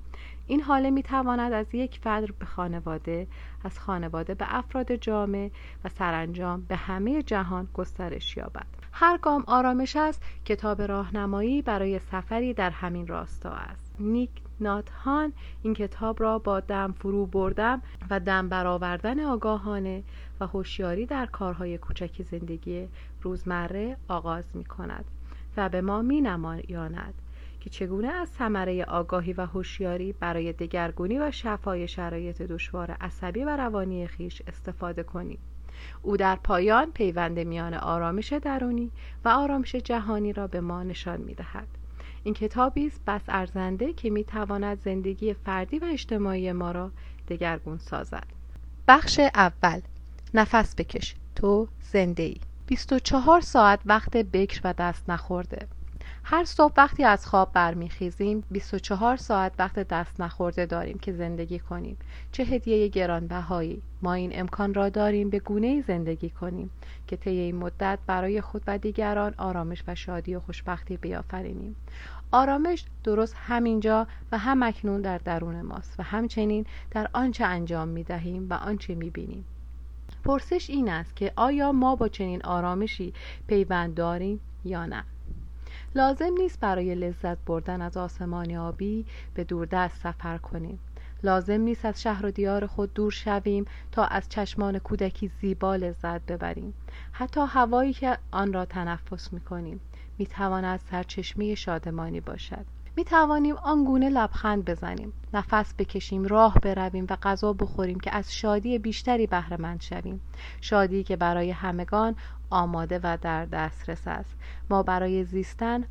Speaker 4: این حاله می تواند از یک فرد به خانواده از خانواده به افراد جامعه و سرانجام به همه جهان گسترش یابد. هر گام آرامش است کتاب راهنمایی برای سفری در همین راستا است. نیک ناتهان این کتاب را با دم فرو بردم و دم برآوردن آگاهانه و هوشیاری در کارهای کوچک زندگی روزمره آغاز می کند و به ما می نمایاند که چگونه از ثمره آگاهی و هوشیاری برای دگرگونی و شفای شرایط دشوار عصبی و روانی خیش استفاده کنیم او در پایان پیوند میان آرامش درونی و آرامش جهانی را به ما نشان می دهد. این کتابی است بس ارزنده که می تواند زندگی فردی و اجتماعی ما را دگرگون سازد. بخش اول. نفس بکش. تو زنده ای. 24 ساعت وقت بکر و دست نخورده. هر صبح وقتی از خواب برمیخیزیم 24 ساعت وقت دست نخورده داریم که زندگی کنیم. چه هدیه گرانبهایی. ما این امکان را داریم به گونه زندگی کنیم که طی این مدت برای خود و دیگران آرامش و شادی و خوشبختی بیافرینیم. آرامش درست همینجا و هم اکنون در درون ماست و همچنین در آنچه انجام می دهیم و آنچه می بینیم. پرسش این است که آیا ما با چنین آرامشی پیوند داریم یا نه؟ لازم نیست برای لذت بردن از آسمان آبی به دوردست سفر کنیم. لازم نیست از شهر و دیار خود دور شویم تا از چشمان کودکی زیبا لذت ببریم. حتی هوایی که آن را تنفس می کنیم می تواند سرچشمه شادمانی باشد. می توانیم آنگونه لبخند بزنیم نفس بکشیم راه برویم و غذا بخوریم که از شادی بیشتری بهره شویم. شادی که برای همگان آماده و در دسترس است. ما برای زیستن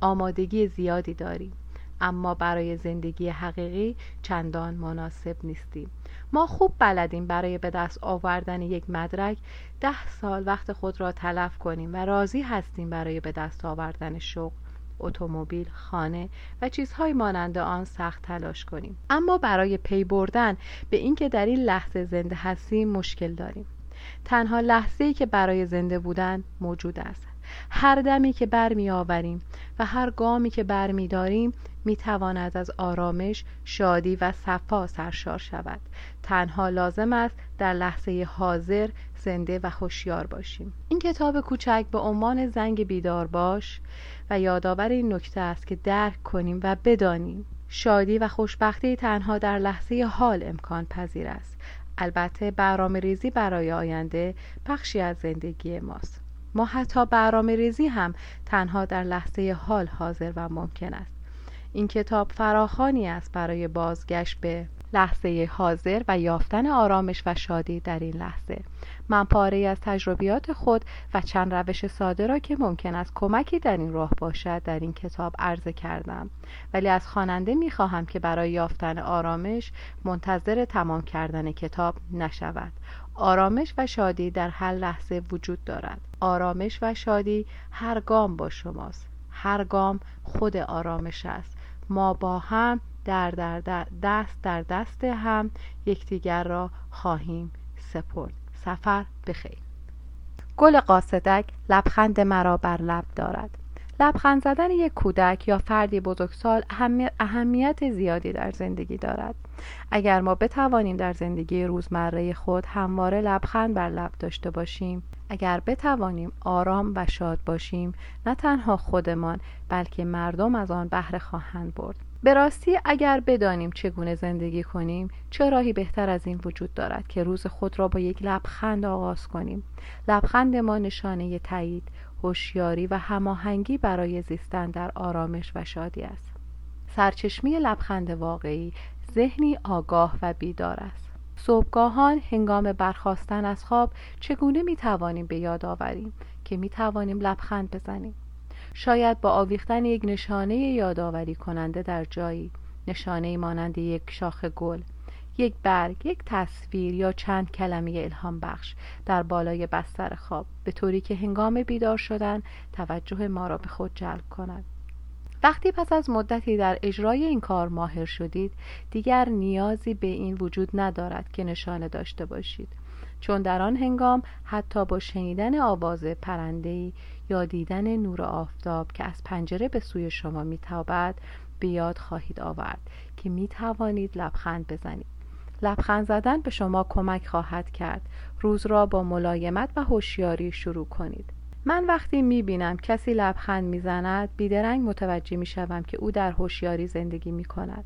Speaker 4: آمادگی زیادی داریم. اما برای زندگی حقیقی چندان مناسب نیستیم. ما خوب بلدیم برای به دست آوردن یک مدرک ده سال وقت خود را تلف کنیم و راضی هستیم برای به دست آوردن شغل اتومبیل، خانه و چیزهای مانند آن سخت تلاش کنیم. اما برای پی بردن به اینکه در این لحظه زنده هستیم مشکل داریم. تنها لحظه ای که برای زنده بودن موجود است. هر دمی که بر می آوریم و هر گامی که بر می داریم می تواند از آرامش شادی و صفا سرشار شود. تنها لازم است در لحظه حاضر زنده و هوشیار باشیم. این کتاب کوچک به عنوان زنگ بیدار باش و یادآور این نکته است که درک کنیم و بدانیم. شادی و خوشبختی تنها در لحظه حال امکان پذیر است. البته برنامه ریزی برای آینده بخشی از زندگی ماست. ما حتی برنامه ریزی هم تنها در لحظه حال حاضر و ممکن است. این کتاب فراخانی است برای بازگشت به لحظه حاضر و یافتن آرامش و شادی در این لحظه. من پاره از تجربیات خود و چند روش ساده را که ممکن است کمکی در این راه باشد در این کتاب عرضه کردم. ولی از خواننده می خواهم که برای یافتن آرامش منتظر تمام کردن کتاب نشود. آرامش و شادی در هر لحظه وجود دارد. آرامش و شادی هر گام با شماست. هر گام خود آرامش است. ما با هم در, در, دست در دست هم یکدیگر را خواهیم سپرد. سفر بخیر. گل قاصدک لبخند مرا بر لب دارد. لبخند زدن یک کودک یا فردی بزرگسال اهمیت زیادی در زندگی دارد. اگر ما بتوانیم در زندگی روزمره خود همواره لبخند بر لب داشته باشیم اگر بتوانیم آرام و شاد باشیم نه تنها خودمان بلکه مردم از آن بهره خواهند برد. به راستی اگر بدانیم چگونه زندگی کنیم چه راهی بهتر از این وجود دارد که روز خود را با یک لبخند آغاز کنیم؟ لبخند ما نشانه تایید هوشیاری و هماهنگی برای زیستن در آرامش و شادی است. سرچشمی لبخند واقعی ذهنی آگاه و بیدار است. صبحگاهان هنگام برخواستن از خواب چگونه می توانیم به یاد آوریم که می توانیم لبخند بزنیم؟ شاید با آویختن یک نشانه یادآوری کننده در جایی نشانه مانند یک شاخ گل یک برگ یک تصویر یا چند کلمه الهام بخش در بالای بستر خواب به طوری که هنگام بیدار شدن توجه ما را به خود جلب کند. وقتی پس از مدتی در اجرای این کار ماهر شدید دیگر نیازی به این وجود ندارد که نشانه داشته باشید. چون در آن هنگام حتی با شنیدن آواز پرندهی یا دیدن نور آفتاب که از پنجره به سوی شما میتابد به یاد خواهید آورد که می توانید لبخند بزنید. لبخند زدن به شما کمک خواهد کرد. روز را با ملایمت و هوشیاری شروع کنید. من وقتی می بینم کسی لبخند می‌زند بیدرنگ متوجه می شوم که او در هوشیاری زندگی می کند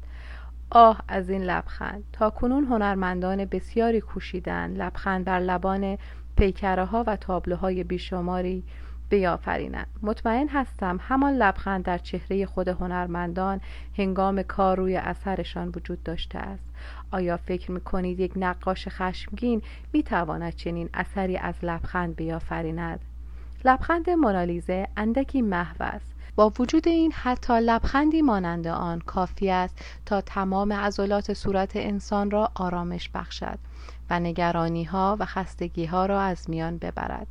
Speaker 4: آه از این لبخند. تا کنون هنرمندان بسیاری کوشیدن لبخند بر لبان پیکره ها و تابلوهای بیشماری بیافرینند مطمئن هستم همان لبخند در چهره خود هنرمندان هنگام کار روی اثرشان وجود داشته است. آیا فکر می‌کنید یک نقاش خشمگین می‌تواند چنین اثری از لبخند بیافریند؟ لبخند مونالیزه اندکی محو است. با وجود این حتی لبخندی مانند آن کافی است تا تمام عضلات صورت انسان را آرامش بخشد و نگرانی ها و خستگی ها را از میان ببرد.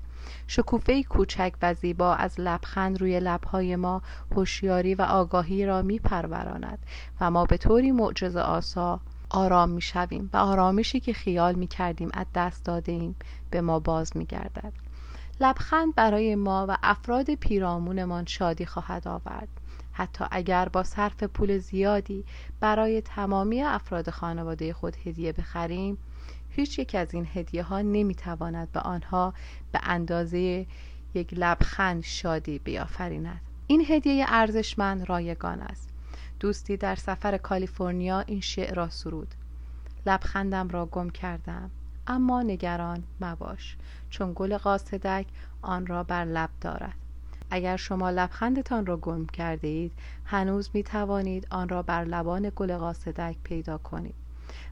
Speaker 4: شکوفه کوچک و زیبا از لبخند روی لبهای ما هوشیاری و آگاهی را میپروراند و ما به طوری معجزه آسا آرام می‌شویم و آرامشی که خیال می‌کردیم از دست داده ایم به ما باز میگردد. لبخند برای ما و افراد پیرامونمان شادی خواهد آورد. حتی اگر با صرف پول زیادی برای تمامی افراد خانواده خود هدیه بخریم هیچ یک از این هدیه ها نمی تواند به آنها به اندازه یک لبخند شادی بیافریند. این هدیه ارزشمند رایگان است. دوستی در سفر کالیفرنیا این شعر را سرود. لبخندم را گم کردم اما نگران مباش چون گل قاصدک آن را بر لب دارد. اگر شما لبخندتان را گم کرده اید هنوز می توانید آن را بر لبان گل قاصدک پیدا کنید.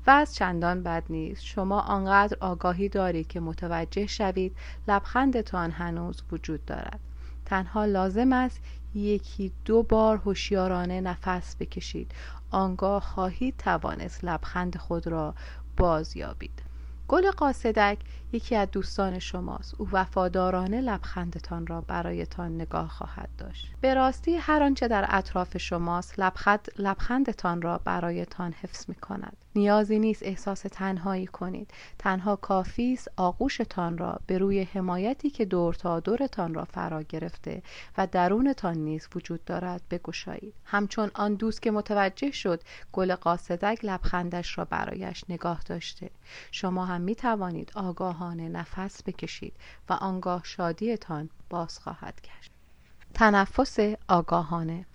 Speaker 4: و از چندان بد نیست. شما آنقدر آگاهی دارید که متوجه شوید لبخندتان هنوز وجود دارد. تنها لازم است یکی دو بار هوشیارانه نفس بکشید. آنگاه خواهید توانست لبخند خود را باز یابید گل قاصدک یکی از دوستان شماست. او وفادارانه لبخندتان را برایتان نگاه خواهد داشت. به راستی هر آنچه در اطراف شماست لبخند لبخندتان را برایتان حفظ می کند نیازی نیست احساس تنهایی کنید. تنها کافی است آغوشتان را به روی حمایتی که دور تا دورتان را فرا گرفته و درونتان نیز وجود دارد بگشایید. همچون آن دوست که متوجه شد گل قاصدک لبخندش را برایش نگاه داشته. شما هم می توانید آگاهانه نفس بکشید و آنگاه شادیتان باز خواهد گشت تنفس آگاهانه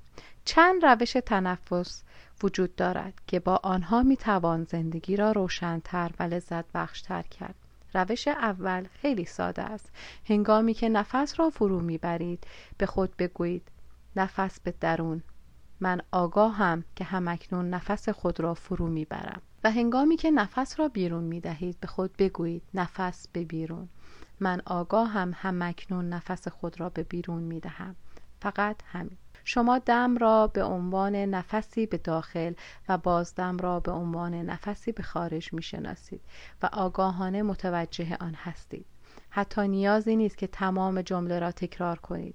Speaker 4: چند روش تنفس وجود دارد که با آنها می توان زندگی را روشنتر و لذت بخشتر کرد. روش اول خیلی ساده است. هنگامی که نفس را فرو می برید به خود بگویید نفس به درون من آگاهم که همکنون نفس خود را فرو می برم و هنگامی که نفس را بیرون می دهید به خود بگویید نفس به بیرون. من آگاهم همکنون نفس خود را به بیرون می دهم فقط همین. شما دم را به عنوان نفسی به داخل و بازدم را به عنوان نفسی به خارج می شناسید و آگاهانه متوجه آن هستید. حتی نیازی نیست که تمام جمله را تکرار کنید.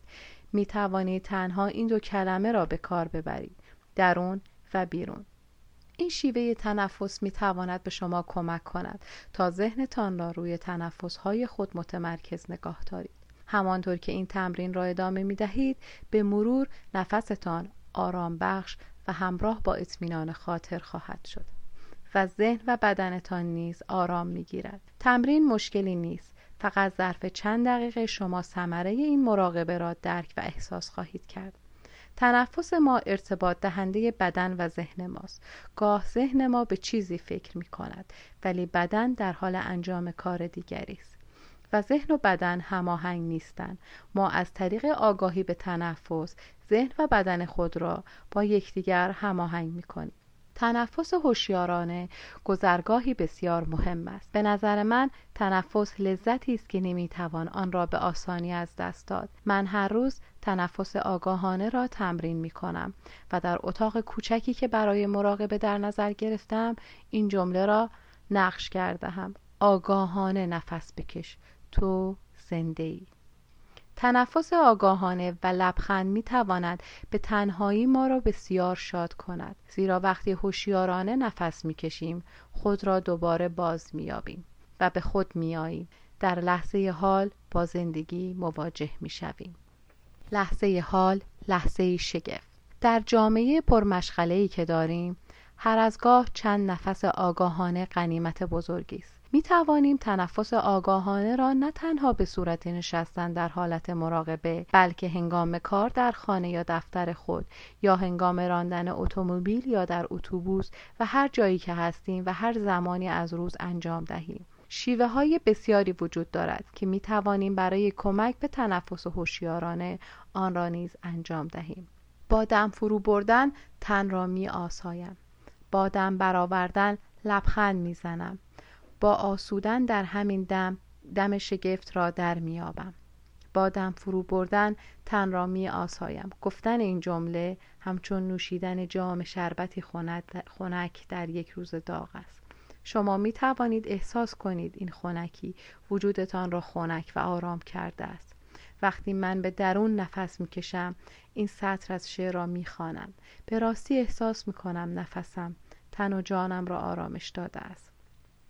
Speaker 4: می توانید تنها این دو کلمه را به کار ببرید درون و بیرون. این شیوه تنفس می تواند به شما کمک کند تا ذهنتان را روی تنفس های خود متمرکز نگاه دارید همانطور که این تمرین را ادامه می دهید به مرور نفستان آرام بخش و همراه با اطمینان خاطر خواهد شد و ذهن و بدنتان نیز آرام می گیرد. تمرین مشکلی نیست فقط ظرف چند دقیقه شما ثمره این مراقبه را درک و احساس خواهید کرد تنفس ما ارتباط دهنده بدن و ذهن ماست. گاه ذهن ما به چیزی فکر می کند ولی بدن در حال انجام کار دیگری است. و ذهن و بدن هماهنگ نیستند ما از طریق آگاهی به تنفس ذهن و بدن خود را با یکدیگر هماهنگ می‌کنیم. تنفس هوشیارانه گذرگاهی بسیار مهم است. به نظر من تنفس لذتی است که نمی‌توان آن را به آسانی از دست داد. من هر روز تنفس آگاهانه را تمرین می کنم و در اتاق کوچکی که برای مراقبه در نظر گرفتم این جمله را نقش کرده هم آگاهانه نفس بکش. تو زنده ای تنفس آگاهانه و لبخند می تواند به تنهایی ما را بسیار شاد کند. زیرا وقتی هوشیارانه نفس می کشیم خود را دوباره باز می یابیم و به خود می آییم در لحظه حال با زندگی مواجه می شویم لحظه حال لحظه شگفت. در جامعه پرمشغله که داریم هر از گاه چند نفس آگاهانه غنیمت بزرگی است. می توانیم تنفس آگاهانه را نه تنها به صورت نشستن در حالت مراقبه بلکه هنگام کار در خانه یا دفتر خود یا هنگام راندن اتومبیل یا در اتوبوس و هر جایی که هستیم و هر زمانی از روز انجام دهیم. شیوه های بسیاری وجود دارد که می توانیم برای کمک به تنفس هوشیارانه آن را نیز انجام دهیم. با دم فرو بردن تن را می آسایم با دم برآوردن لبخند می‌زنم. با آسودن در همین دم دم شگفت را در میابم با دم فرو بردن تن را می آسایم گفتن این جمله همچون نوشیدن جام شربتی خنک در یک روز داغ است. شما می توانید احساس کنید این خنکی وجودتان را خنک و آرام کرده است. وقتی من به درون نفس می کشم این سطر از شعر را می خوانم به راستی احساس می کنم نفسم تن و جانم را آرامش داده است.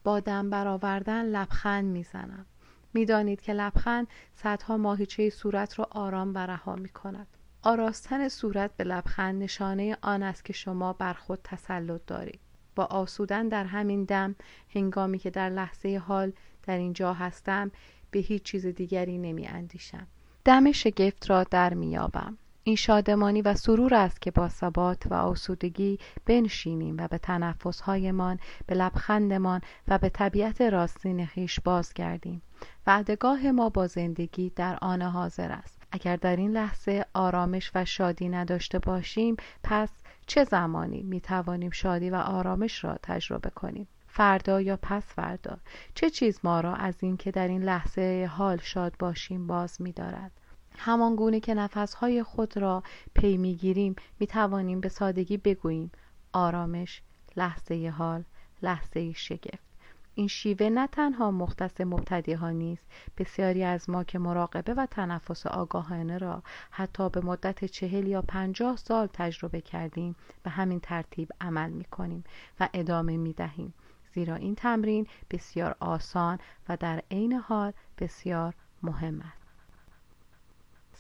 Speaker 4: با دم برآوردن لبخند می‌زنم می‌دانید که لبخند صدها ماهیچه صورت را آرام و رها می کند. آراستن صورت به لبخند نشانه آن است که شما بر خود تسلط دارید. با آسودن در همین دم هنگامی که در لحظه حال در اینجا هستم به هیچ چیز دیگری نمی اندیشم. دم شگفت را در میابم. این شادمانی و سرور است که با ثبات و آسودگی بنشینیم و به تنفسهایمان به لبخندمان و به طبیعت راستین خیش بازگردیم. وعدگاه ما با زندگی در آن حاضر است. اگر در این لحظه آرامش و شادی نداشته باشیم پس چه زمانی می توانیم شادی و آرامش را تجربه کنیم؟ فردا یا پس فردا؟ چه چیز ما را از اینکه در این لحظه حال شاد باشیم باز می دارد همان گونه که نفسهای خود را پی می‌گیریم می توانیم به سادگی بگوییم. آرامش لحظه حال لحظه شگفت. این شیوه نه تنها مختص مبتدی ها نیست بسیاری از ما که مراقبه و تنفس آگاهانه را حتی به مدت چهل یا پنجاه سال تجربه کردیم به همین ترتیب عمل می کنیم و ادامه می دهیم زیرا این تمرین بسیار آسان و در عین حال بسیار مهم است.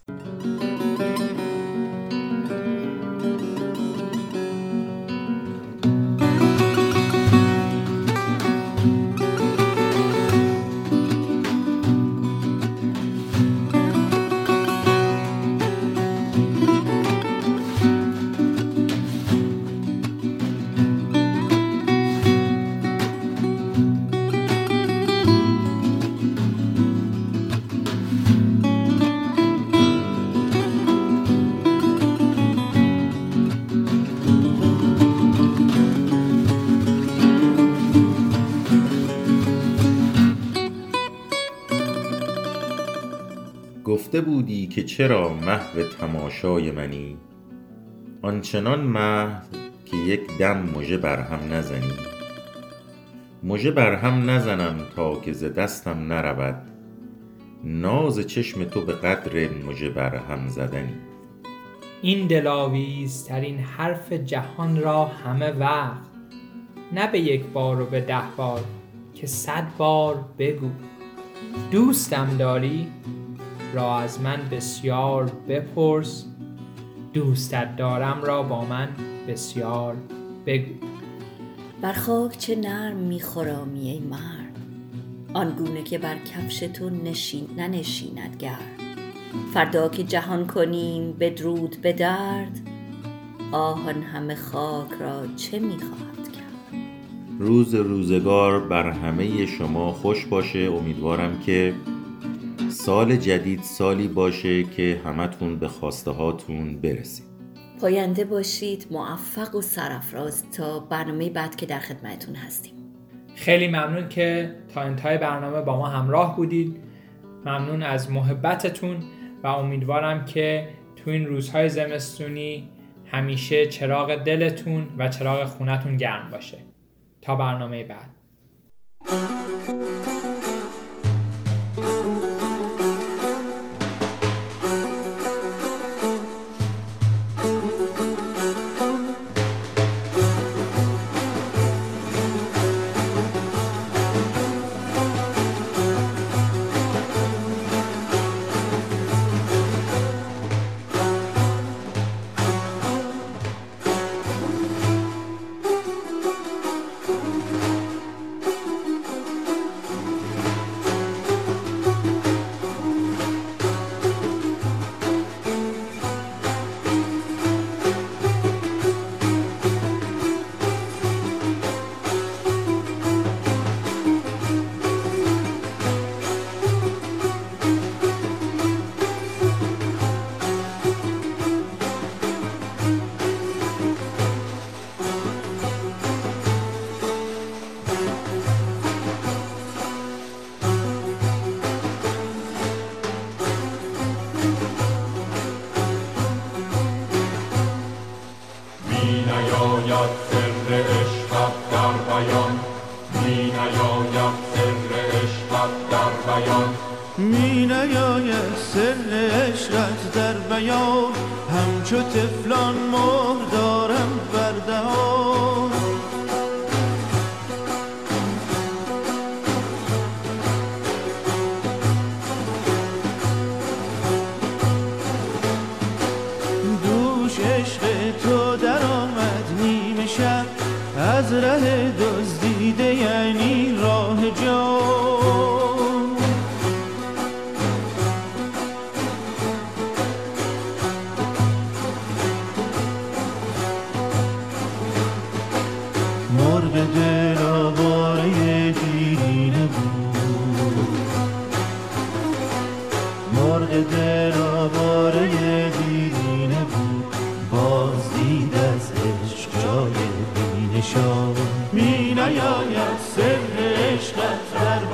Speaker 3: Müzik گفته بودی که چرا محو تماشای منی؟ آنچنان محو که یک دم مژه بر هم نزنی. مژه بر هم نزنم تا که ز دستم نرود. ناز چشم تو به قدر مژه بر هم زدنی.
Speaker 1: این دلاویزترین حرف جهان را همه وقت. نه به یک بار و به ده بار که صد بار بگو. دوستم داری؟ را از من بسیار بپرس. دوستت دارم را با من بسیار بگو.
Speaker 2: بر خاک چه نرم میخرامی ای مرد. آنگونه که بر کفش تو نشین ننشیند گرد. فردا که جهان کنیم بدرود به درد آه آن همه خاک را چه می‌خواهد کرد؟
Speaker 3: روز روزگار بر همه شما خوش باشه. امیدوارم که سال جدید سالی باشه که همتون به خواسته هاتون برسید.
Speaker 2: پاینده باشید موفق و سرافراز تا برنامه بعد که در خدمتتون هستیم.
Speaker 1: خیلی ممنون که تا انتهای برنامه با ما همراه بودید. ممنون از محبتتون و امیدوارم که تو این روزهای زمستونی همیشه چراغ دلتون و چراغ خونتون گرم باشه. تا برنامه بعد.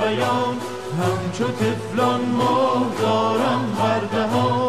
Speaker 5: بیان
Speaker 6: همچو تفلان مهر دارم